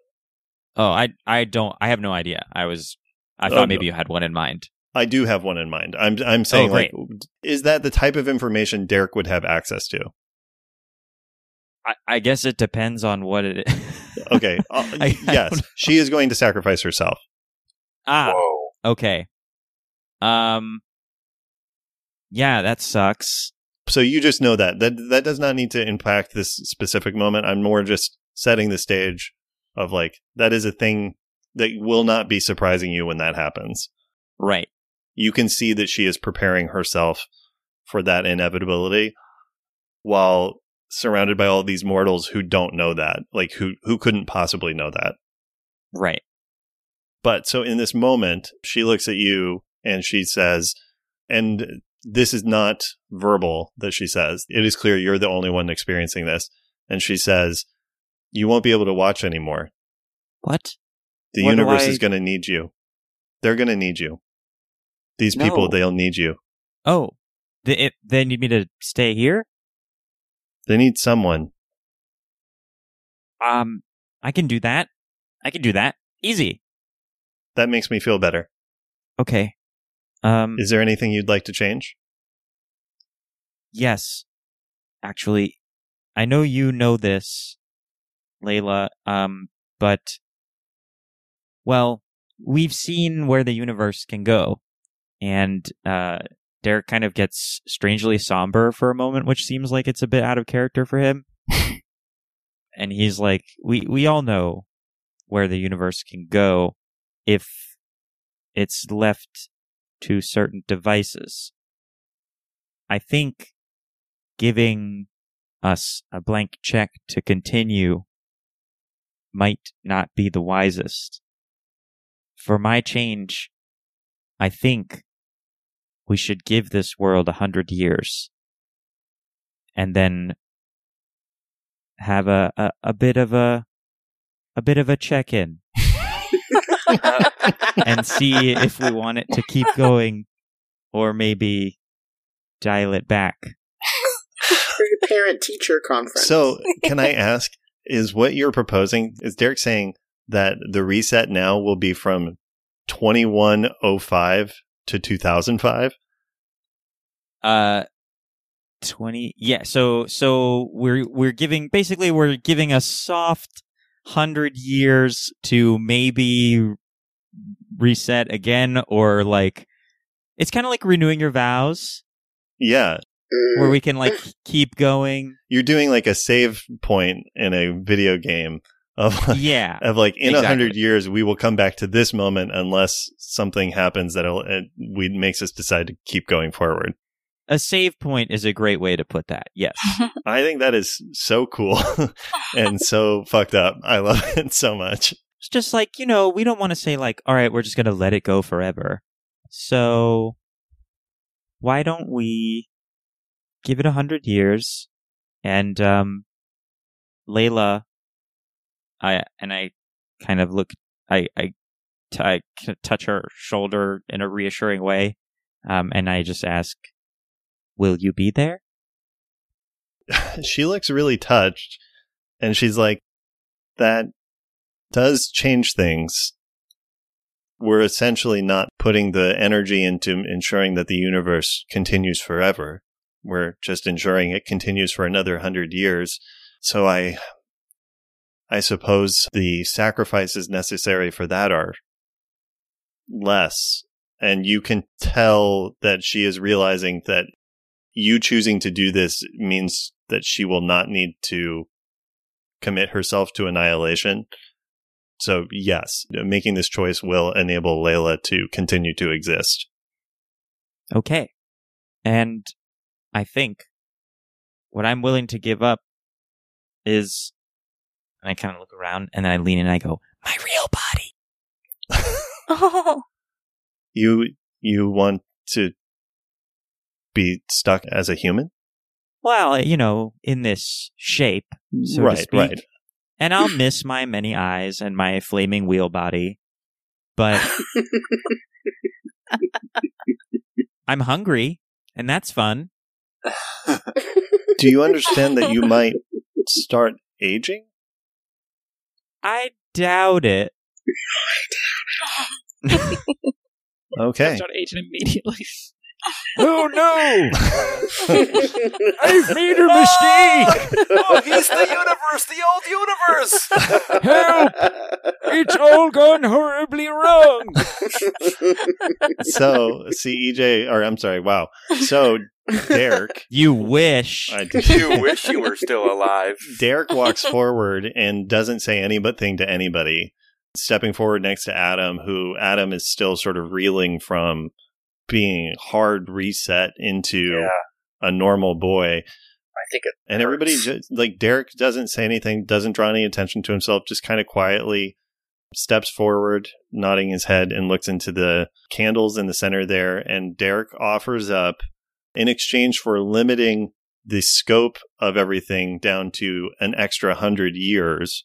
Oh, I I don't. I have no idea. I was. I Oh, thought no. maybe you had one in mind. I do have one in mind. I'm I'm saying Oh, like is that the type of information Derek would have access to? I, I guess it depends on what it is. Okay. Uh, I- I yes, don't she is going to sacrifice herself. ah, Whoa. okay. Um. Yeah, that sucks. So you just know that. That that does not need to impact this specific moment. I'm more just setting the stage of like that is a thing that will not be surprising you when that happens. Right. You can see that she is preparing herself for that inevitability while surrounded by all these mortals who don't know that. Like who who couldn't possibly know that. Right. But so in this moment, she looks at you and she says, and this is not verbal that she says. It is clear you're the only one experiencing this. And she says, You won't be able to watch anymore. What? The What universe I- is going to need you. They're going to need you. These people, they'll need you. Oh, they, it, they need me to stay here. They need someone. Um, I can do that. I can do that. Easy. That makes me feel better. Okay. Um. Is there anything you'd like to change? Yes. Actually, I know you know this, Layla, um, but, well, we've seen where the universe can go. And, uh, Derek kind of gets strangely somber for a moment, which seems like it's a bit out of character for him. and he's like, we, we all know where the universe can go if it's left to certain devices. I think giving us a blank check to continue might not be the wisest. For my change, I think we should give this world a hundred years and then have a, a, a bit of a a bit of a check in and see if we want it to keep going or maybe dial it back. Parent teacher conference. So, can I ask, is what you're proposing, is Derek saying that the reset now will be from 2105 to 2005? Uh 20 yeah so so we're we're giving basically we're giving a soft 100 years to maybe reset again or like it's kind of like renewing your vows Yeah. Where we can like keep going You're doing like a save point in a video game of like, yeah of like in a Exactly. hundred years we will come back to this moment unless something happens that it we makes us decide to keep going forward. a save point is a great way to put that yes I think that is so cool and so fucked up. I love it so much. it's just like you know we don't want to say like all right we're just gonna let it go forever so why don't we give it a hundred years and um layla i and i kind of look i i, t- I touch her shoulder in a reassuring way Um, and I just ask, "Will you be there?" she looks really touched and she's like that does change things. We're essentially not putting the energy into ensuring that the universe continues forever. We're just ensuring it continues for another 100 years. So i i suppose the sacrifices necessary for that are less and you can tell that she is realizing that you choosing to do this means that she will not need to commit herself to annihilation. So, yes, making this choice will enable Layla to continue to exist. Okay. And I think what I'm willing to give up is, and I kind of look around and then I lean in and I go, my real body. Oh, You you want to be stuck as a human? Well, you know, in this shape, so right, to speak. right. And I'll miss my many eyes and my flaming wheel body, but I'm hungry, and that's fun. Do you understand that you might start aging? I doubt it. Okay. Start aging immediately. Oh no! I've made a mistake! oh, he's oh, the universe, the old universe. Help! It's all gone horribly wrong! so, see, EJ, or I'm sorry, wow. So, Derek, You wish. I do. you wish you were still alive. Derek walks forward and doesn't say anything to anybody, stepping forward next to Adam, who Adam is still sort of reeling from being hard reset into Yeah. a normal boy. I think it. And everybody, just, like Derek, doesn't say anything, doesn't draw any attention to himself, just kind of quietly steps forward, nodding his head, and looks into the candles in the center there. And Derek offers up, in exchange for limiting the scope of everything down to an extra hundred years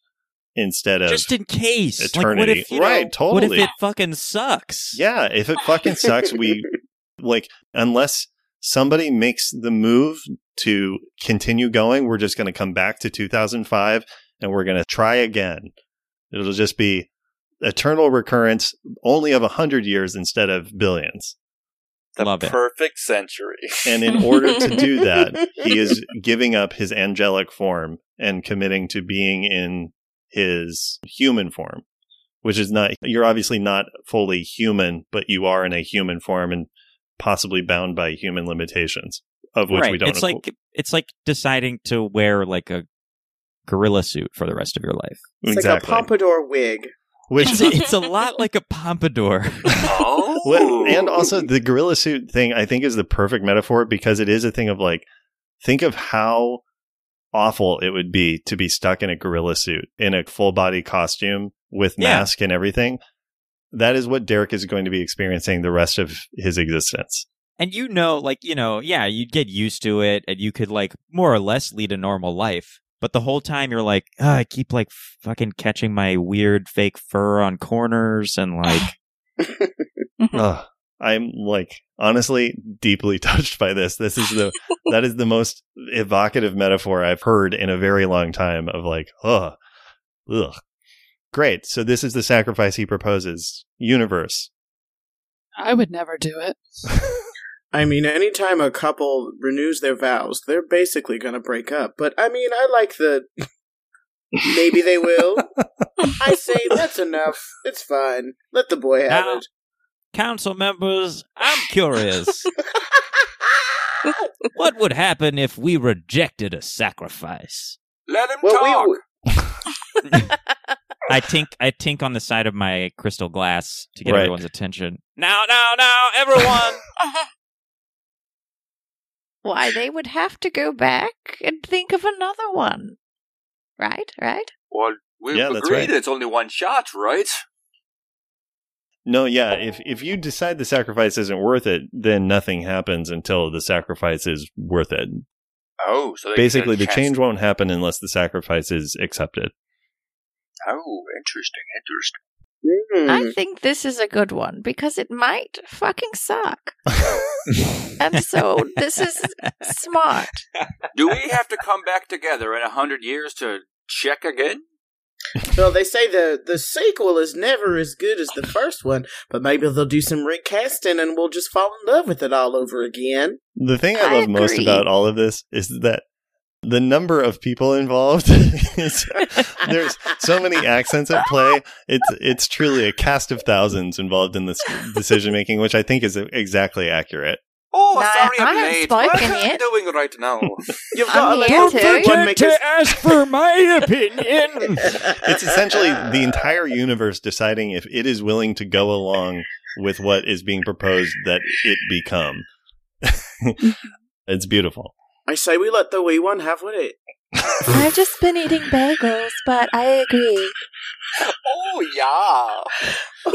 instead of. Just in case. Like, what eternity. if, Right, know, What if totally. it fucking sucks? yeah, if it fucking sucks, we like unless somebody makes the move to continue going, we're just going to come back to 2005 and we're going to try again. It'll just be eternal recurrence, only of a hundred years instead of billions. The Love it. perfect century. And in order to do that, he is giving up his angelic form and committing to being in his human form, which is not, you're obviously not fully human, but you are in a human form and possibly bound by human limitations, of which right. we don't it's know. like it's like deciding to wear like a gorilla suit for the rest of your life. It's exactly. like a pompadour wig. which, It's, it's a lot like a pompadour. oh, Well, and also the gorilla suit thing, I think, is the perfect metaphor because it is a thing of like, think of how awful it would be to be stuck in a gorilla suit in a full body costume with Yeah. mask and everything. That is what Derek is going to be experiencing the rest of his existence. and you know, like you know, yeah, you'd get used to it, and you could like more or less lead a normal life. But the whole time you're like, "Ugh, I keep like fucking catching my weird fake fur on corners, and like, Mm-hmm. Ugh. I'm like honestly deeply touched by this. This is the that is the most evocative metaphor I've heard in a very long time of like, ugh, ugh. Great. So this is the sacrifice he proposes. Universe. I would never do it. I mean, anytime a couple renews their vows, they're basically going to break up. But I mean, I like the. Maybe they will. I say that's enough. It's fine. Let the boy have Now- it. Council members, I'm curious, what would happen if we rejected a sacrifice? let him Well, talk. we, I tink, I tink on the side of my crystal glass to get Right. everyone's attention. Now, now, now, everyone! why they would have to go back and think of another one. Right, right? well, we've Yeah, that's agreed right. it's only one shot, right? No, yeah. If if you decide the sacrifice isn't worth it, then nothing happens until the sacrifice is worth it. Oh, so Basically, the change won't happen unless the sacrifice is accepted. Oh, interesting, interesting. Hmm. I think this is a good one because it might fucking suck. And so this is smart. Do we have to come back together in a hundred years to check again? Well, they say the the sequel is never as good as the first one, but maybe they'll do some recasting and we'll just fall in love with it all over again. The thing I I love most about all of this is that the number of people involved is there's so many accents at play. It's it's truly a cast of thousands involved in this decision making, which I think is exactly accurate. Oh, Nah, sorry, I'm I haven't late. What spoken am I yet. doing right now? You've I'm got to here let to- everyone make us- ask for my opinion. It's essentially the entire universe deciding if it is willing to go along with what is being proposed that it become. it's beautiful. I say we let the wee one have with it. I've just been eating bagels, but I agree. oh yeah.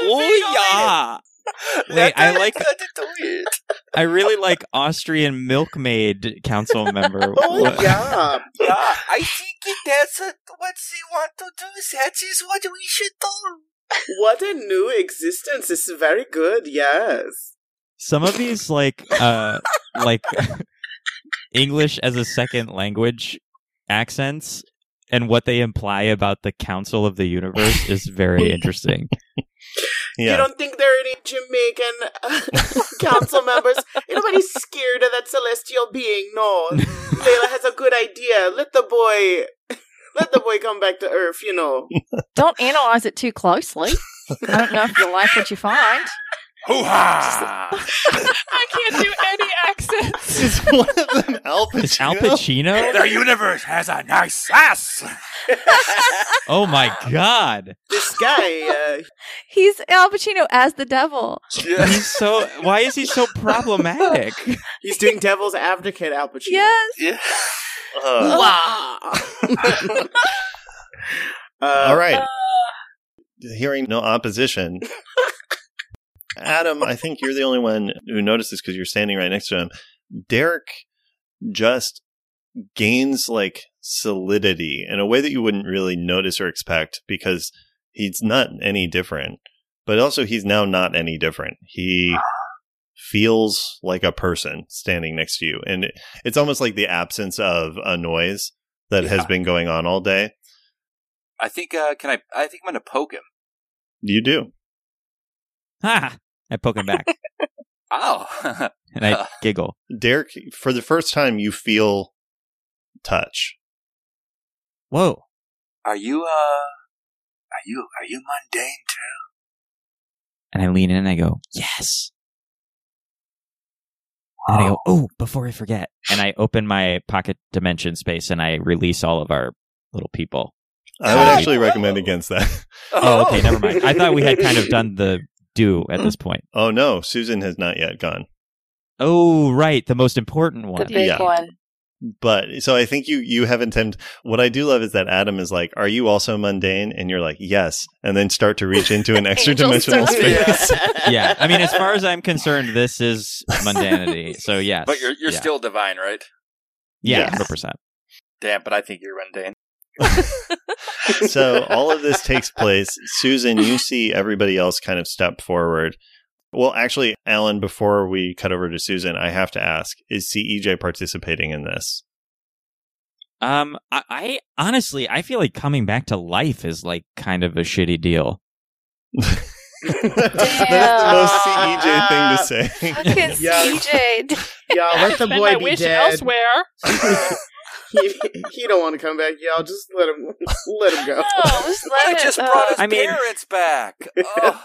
oh yeah. Wait, I like. I really like Austrian milkmaid council member. Oh What- yeah, Yeah, I think that's what they want to do. That is what we should do. what a new existence! It's very good. Yes. Some of these like uh like English as a second language accents and what they imply about the council of the universe is very interesting. You don't think there are any Jamaican uh, council members? Anybody's scared of that celestial being? No. Layla has a good idea. Let the boy, let the boy come back to Earth. You know. Don't analyze it too closely. I don't know if you like what you find. Hoo ha! I can't do any accents. Is one of them Al Pacino? Is Al Pacino? the universe has a nice ass. Oh my god. this guy, uh, He's Al Pacino as the devil. He's so why is he so problematic? he's doing devil's advocate, Al Pacino. Yes. Yeah. Uh, Wow. uh, all right. Hearing no opposition. Adam, I think you're the only one who noticed this because you're standing right next to him. Derek just gains like solidity in a way that you wouldn't really notice or expect because he's not any different. But also, he's now not any different. He feels like a person standing next to you. And it's almost like the absence of a noise that has been going on all day. I think. Uh, can I? I think I'm gonna poke him. You do. Ha! I poke him back Oh. and I giggle. Derek, for the first time, you feel touch. Whoa. are you? Uh. Are you? Are you mundane too? And I lean in and I go, Yes. And I go, Oh, before I forget. And I open my pocket dimension space and I release all of our little people. I would Oh. actually recommend against that. Oh, okay, never mind. I thought we had kind of done the do at this mm. point. Oh no, Susan has not yet gone. Oh, right, the most important one. The one. big Yeah. one. But so I think you you have intent. What I do love is that Adam is like, "Are you also mundane?" And you're like, "Yes," and then start to reach into an extra dimensional space. yeah, I mean, as far as I'm concerned, this is mundanity. So yes, But you're you're yeah. still divine, right? yeah, Yes. hundred percent. Damn, but I think you're mundane. so all of this takes place. Susan, you see everybody else kind of step forward. Well, actually, Alan, before we cut over to Susan, I have to ask: Is CEJ participating in this? Um, I, I honestly, I feel like coming back to life is like kind of a shitty deal. That's the most CEJ thing to say. Fucking Yeah. CJ. Y'all let the boy my be wish dead. elsewhere. He, he don't want to come back. Y'all just let him let him go. No, just I let it. just uh, brought his I mean- parents back. Oh.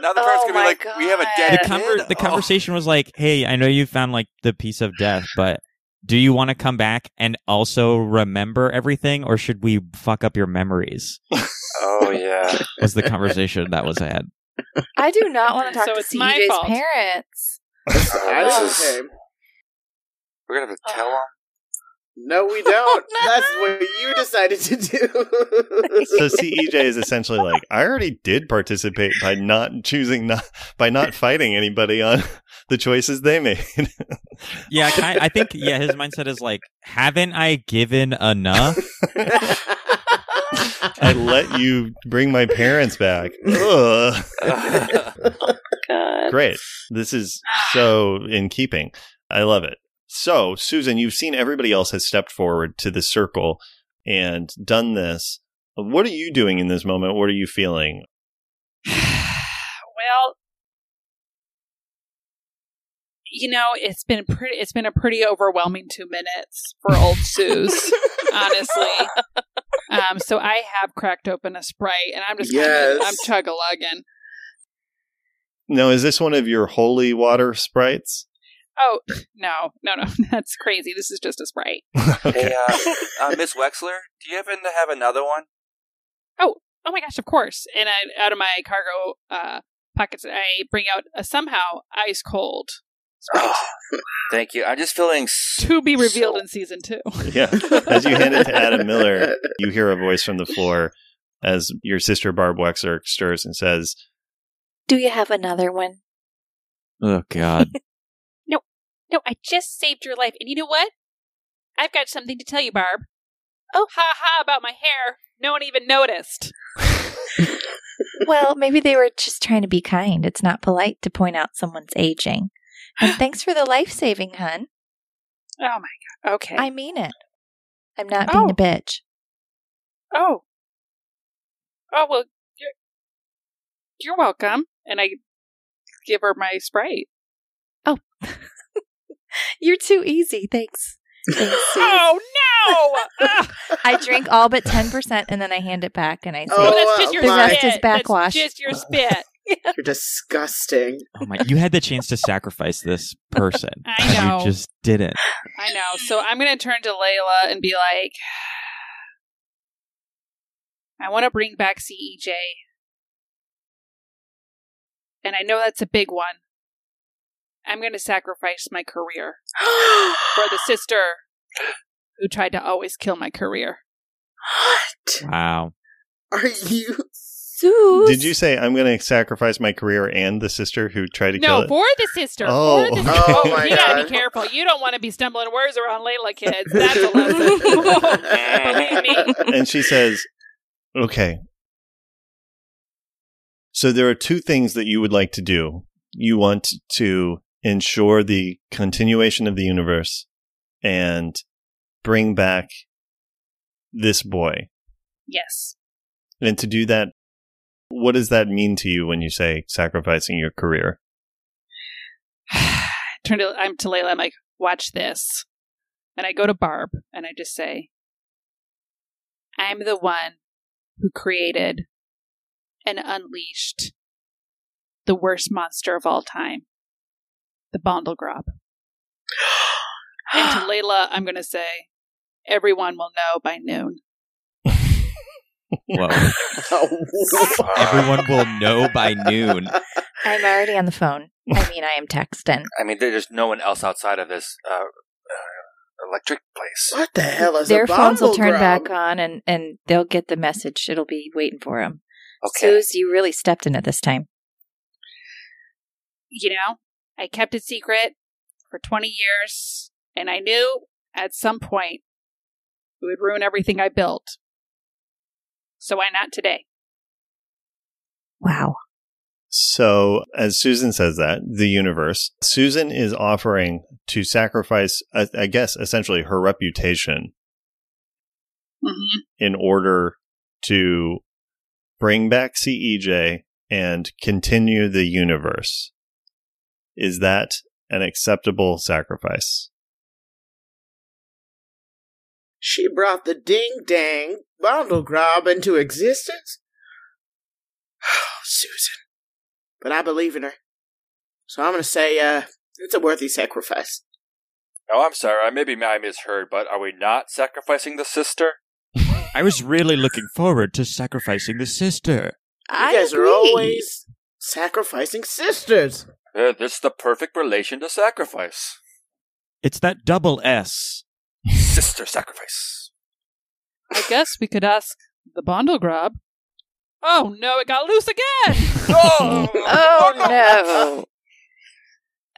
Now the parents Oh gonna be my like, "We have a dead The conver- kid?" the Oh. conversation was like, "Hey, I know you found like the piece of death, but do you want to come back and also remember everything, or should we fuck up your memories?" Oh yeah. Was the conversation that was had. I do not want to talk So to it's my CJ's fault. parents. I this don't is- okay. We're gonna have to tell him. No, we don't. That's what you decided to do. So CEJ is essentially like, I already did participate by not choosing not by not fighting anybody on the choices they made. Yeah, I, I think yeah, his mindset is like, haven't I given enough? I let you bring my parents back. Ugh. God. Great. This is so in keeping. I love it. So, Susan, you've seen everybody else has stepped forward to the circle and done this. What are you doing in this moment? What are you feeling? well, you know, it's been pretty. It's been a pretty overwhelming two minutes for old Suze, honestly. Um, so I have cracked open a sprite, and I'm just kinda, I'm chug a lugging. Now, is this one of your holy water sprites? Oh no, no, no, that's crazy. This is just a sprite. okay. Hey, uh, uh, Miss Wexler, do you happen to have another one? Oh oh my gosh, of course! And I, out of my cargo uh, pockets, I bring out a somehow ice cold Oh, thank you. I'm just feeling s- to be revealed so- in season two. Yeah. As you hand it to Adam Miller, you hear a voice from the floor as your sister Barb Wexler stirs and says, Do you have another one? Oh God. No, I just saved your life. And you know what? I've got something to tell you, Barb. Oh. ha ha about my hair. No one even noticed. Well, maybe they were just trying to be kind. It's not polite to point out someone's aging. And thanks for the life saving, hun. Oh my god. Okay. I mean it. I'm not being Oh. a bitch. oh. Oh well you're, you're welcome. And I give her my sprite. Oh. You're too easy. Thanks. Thanks, Oh no! I drink all but 10% and then I hand it back and I say, Oh, Oh, that's just your the spit. rest is backwash. That's just your spit. You're disgusting. Oh my! You had the chance to sacrifice this person. I and know. You just didn't. I know. So I'm going to turn to Layla and be like, I want to bring back CEJ. And I know that's a big one. I'm going to sacrifice my career for the sister who tried to always kill my career. what? Wow. Are you? Suze. Did you say I'm going to sacrifice my career and the sister who tried to kill No, it? for the sister. Oh, for the okay. sister. Oh, my you gotta God. be careful. You don't want to be stumbling words around Layla, kids. That's a lesson. Believe me. and she says, "Okay. So there are two things that you would like to do. You want to ensure the continuation of the universe and bring back this boy. Yes. And to do that, what does that mean to you when you say sacrificing your career? turn to I'm to Layla. I'm like, watch this, and I go to Barb and I just say, I'm the one who created and unleashed the worst monster of all time, the Bondlegrob. And to Layla, I'm going to say, everyone will know by noon. Whoa. Everyone will know by noon. I'm already on the phone. I mean, I am texting. I mean, there's no one else outside of this uh, uh, electric place. What the hell is Their a phones will turn back on and, and they'll get the message. It'll be waiting for them. Okay. Suze, you really stepped in it this time. You know, I kept it secret for 20 years, and I knew at some point it would ruin everything I built. So why not today? Wow. So, as Susan says that, the universe, Susan is offering to sacrifice, I I guess, essentially her reputation Mm-hmm. in order to bring back CEJ and continue the universe. Is that an acceptable sacrifice? She brought the ding dang Bondlegrob into existence? Oh, Susan. But I believe in her. So I'm going to say, uh, it's a worthy sacrifice. Oh, I'm sorry. I maybe I misheard, but are we not sacrificing the sister? I was really looking forward to sacrificing the sister. You I guys are always sacrificing sisters. Uh, this is the perfect relation to sacrifice. It's that double S. Sister sacrifice. I guess we could ask the Bondlegrub. Oh no, it got loose again! oh, Oh no.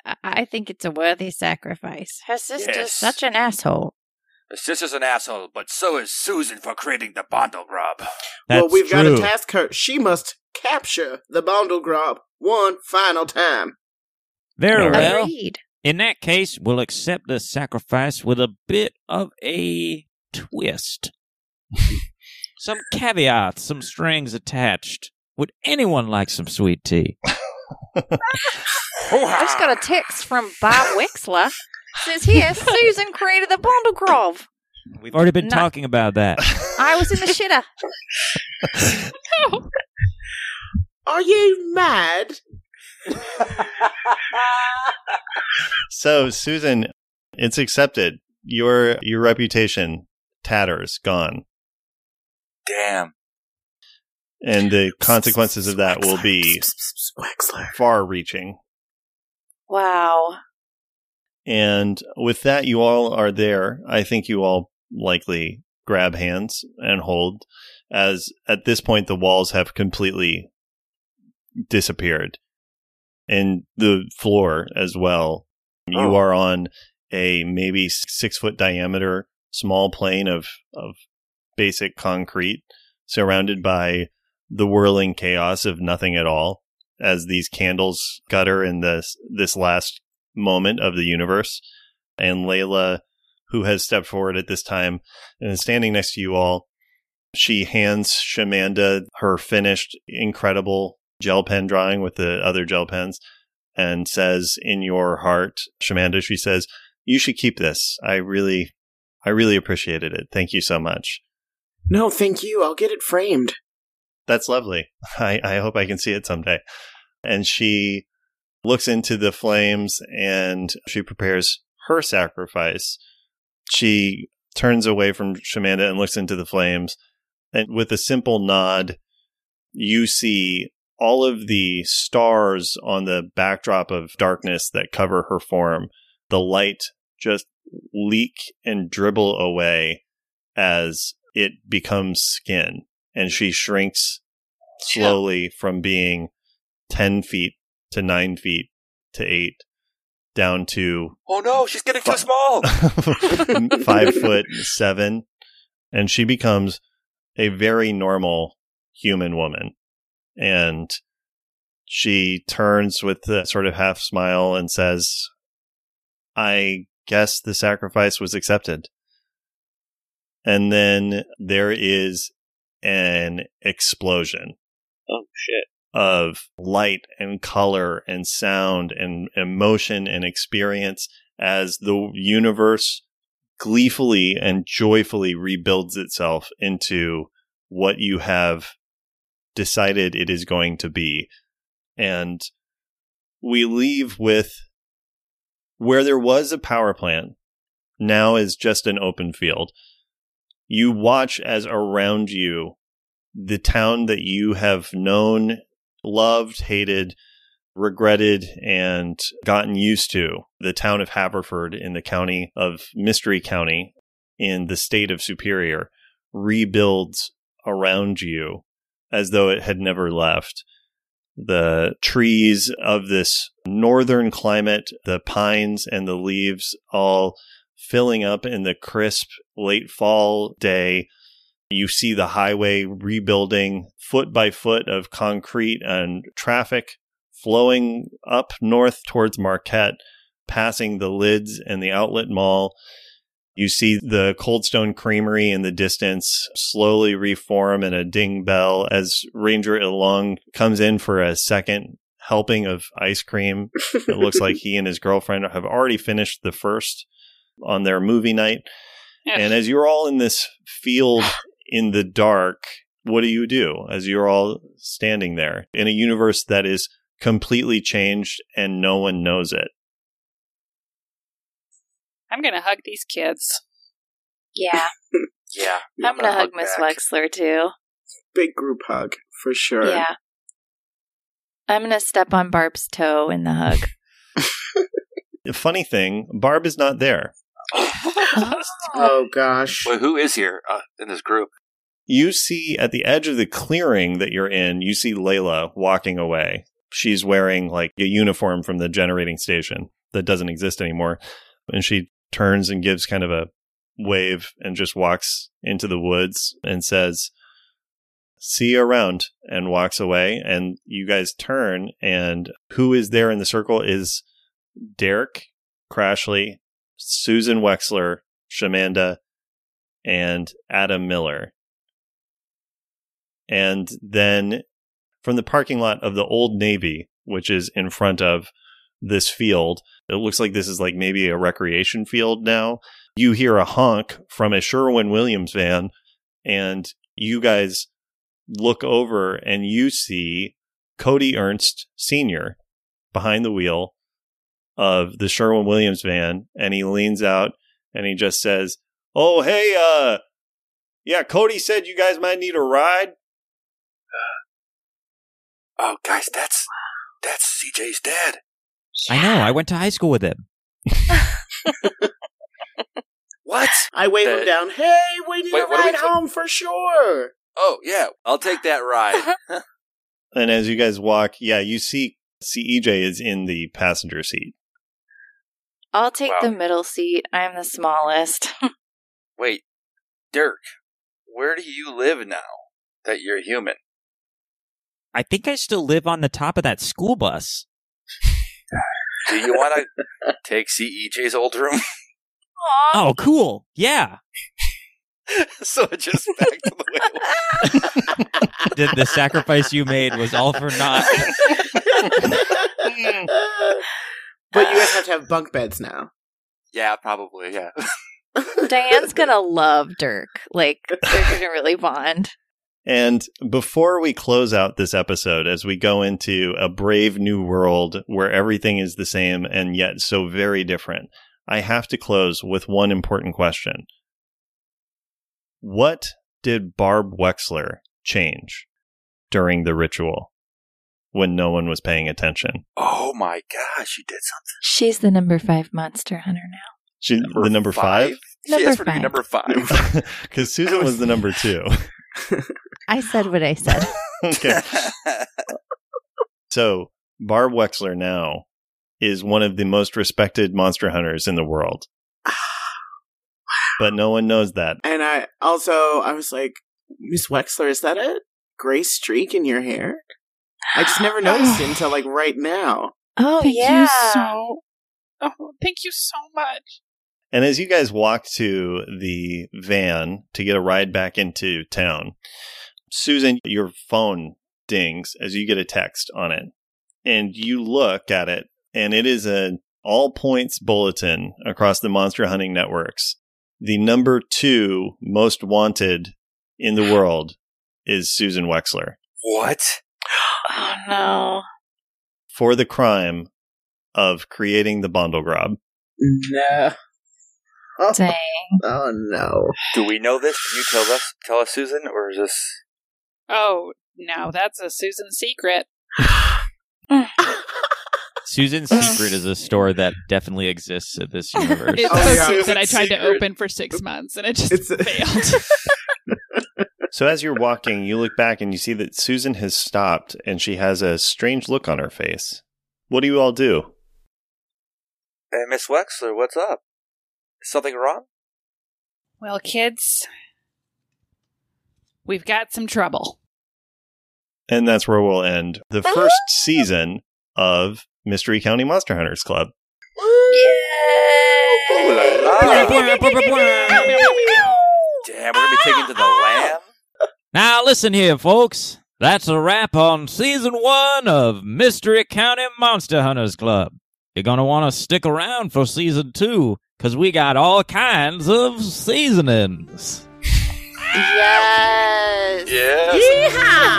I- I think it's a worthy sacrifice. Her sister's Yes. such an asshole. His sister's an asshole, but so is Susan for creating the bundle grub. That's well, we've got to task her. She must capture the bundle grub one final time. Very All right. well. Agreed. In that case, we'll accept the sacrifice with a bit of a twist. some caveats, some strings attached. Would anyone like some sweet tea? I just got a text from Barb Wexler. Says here, Susan created the bundle grove. We've already been No. talking about that. I was in the shitter. No. Are you mad? So, Susan, it's accepted. Your your reputation tatters gone, Damn. and the consequences of that will be far-reaching. Wow. And with that, you all are there. I think you all likely grab hands and hold, as at this point the walls have completely disappeared, and the floor as well. You Oh. are on a maybe six foot diameter small plane of of basic concrete, surrounded by the whirling chaos of nothing at all. As these candles gutter in this this last moment of the universe. And Layla, who has stepped forward at this time and is standing next to you all, she hands Shamanda her finished, incredible gel pen drawing with the other gel pens and says, In your heart, Shamanda, she says, You should keep this. I really, I really appreciated it. Thank you so much. No, thank you. I'll get it framed. That's lovely. I, I hope I can see it someday. And she looks into the flames and she prepares her sacrifice. She turns away from Shamanda and looks into the flames. And with a simple nod, you see all of the stars on the backdrop of darkness that cover her form. The light just leak and dribble away as it becomes skin. And she shrinks slowly from being 10 feet to 9 feet to 8 down to Oh no, she's getting too small. five foot seven, and she becomes a very normal human woman. And she turns with a sort of half smile and says, I guess the sacrifice was accepted. And then there is an explosion Oh shit. of light and color and sound and emotion and experience as the universe gleefully and joyfully rebuilds itself into what you have decided it is going to be. And we leave with where there was a power plant, now is just an open field. You watch as around you the town that you have known, loved, hated, regretted, and gotten used to, the town of Haverford in the county of Mystery County in the state of Superior, rebuilds around you as though it had never left. The trees of this northern climate, the pines and the leaves all filling up in the crisp late fall day you see the highway rebuilding foot by foot of concrete and traffic flowing up north towards Marquette, passing the lids and the outlet mall. You see the Cold Stone Creamery in the distance slowly reform in a ding bell as Ranger Long comes in for a second helping of ice cream. It looks like he and his girlfriend have already finished the first on their movie night. And as you're all in this field in the dark, what do you do as you're all standing there in a universe that is completely changed and no one knows it? I'm gonna hug these kids. Yeah. yeah. I'm gonna hug Miss back. Wexler too. Big group hug for sure. Yeah. I'm gonna step on Barb's toe in the hug. The funny thing, Barb is not there. Oh gosh. Wait, who is here uh, in this group? You see at the edge of the clearing that you're in, you see Layla walking away. She's wearing like a uniform from the generating station that doesn't exist anymore. And she turns and gives kind of a wave and just walks into the woods and says, See you around, and walks away. And you guys turn, and who is there in the circle is Derek Crashley, Susan Wexler, Shamanda, and Adam Miller. And then from the parking lot of the Old Navy, which is in front of this field, it looks like this is like maybe a recreation field now. You hear a honk from a Sherwin Williams van, and you guys look over and you see Cody Ernst Sr. behind the wheel of the Sherwin Williams van, and he leans out and he just says, Oh, hey, uh, yeah, Cody said you guys might need a ride. Oh, guys, that's that's CJ's dad. I know. I went to high school with him. What? I wave him Uh, down. Hey, we need wait, a what are we ride ta- home for sure. Oh yeah, I'll take that ride. And as you guys walk, yeah, you see CJ is in the passenger seat. I'll take Wow. the middle seat. I'm the smallest. Wait, Dirk, where do you live now that you're human? I think I still live on the top of that school bus. Do you want to take CJ's old room? Oh, cool. Yeah. so it just back to the way. it The, the sacrifice you made was all for naught. but you guys have to have bunk beds now. Yeah, probably. Yeah. Diane's gonna love Dirk. Like they're gonna really bond. And before we close out this episode, as we go into a brave new world where everything is the same and yet so very different, I have to close with one important question. What did Barb Wexler change during the ritual when no one was paying attention? Oh my gosh, she did something. She's the number five monster hunter now. She, the number five? She Number asked for to be five. number five. Because Susan was the number two. I said what I said. okay. So Barb Wexler now is one of the most respected monster hunters in the world. Ah, but no one knows that. And I also I was like, Miss Wexler, is that a gray streak in your hair? I just never noticed it until like right now. Oh Thank yeah. you so. Oh, thank you so much. And as you guys walk to the van to get a ride back into town, Susan, your phone dings as you get a text on it. And you look at it, and it is an all points bulletin across the monster hunting networks. The number two most wanted in the world is Susan Wexler what? oh no. for the crime of creating the Bondlegrob. No. Oh, Dang. oh no. Do we know this? Can you tell us, tell us, Susan, or is this? Oh, no, that's a Susan secret. Susan's Secret is a store that definitely exists in this universe. It's Oh, so yeah. cute that I tried to open for six months and it just It's- failed. So as you're walking, you look back and you see that Susan has stopped and she has a strange look on her face. What do you all do? Hey, Miss Wexler, what's up? Is something wrong? well, kids, we've got some trouble. And that's where we'll end the uh-huh. first season of Mystery County Monster Hunters Club. Ooh la la. Damn, we're gonna be taken to the lamb. Now, listen here, folks. That's a wrap on season one of Mystery County Monster Hunters Club. You're going to want to stick around for season two because we got all kinds of seasonings. Yes. Yes. Yeehaw.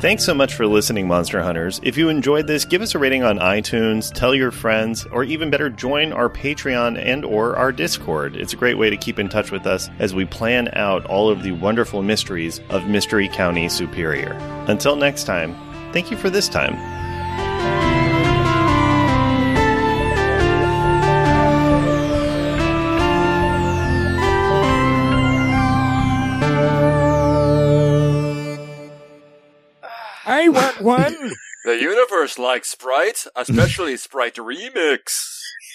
Thanks so much for listening, Monster Hunters. If you enjoyed this, give us a rating on iTunes, tell your friends, or even better, join our Patreon and or our Discord. It's a great way to keep in touch with us as we plan out all of the wonderful mysteries of Mystery County Superior. Until next time, thank you for this time. I want one. The universe likes Sprite, especially Sprite Remix.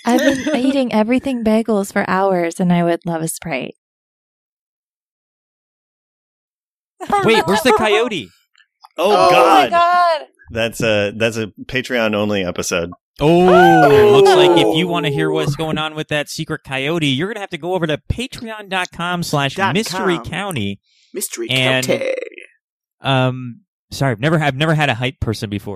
I've been eating everything bagels for hours, and I would love a sprite. Wait, where's the coyote? Oh, Oh God. my god! That's a that's a Patreon only episode. Oh, looks like if you want to hear what's going on with that secret coyote, you're gonna have to go over to patreon.com slash Dot mystery county. Mystery And- County. Um sorry, I've never I've never had a hype person before.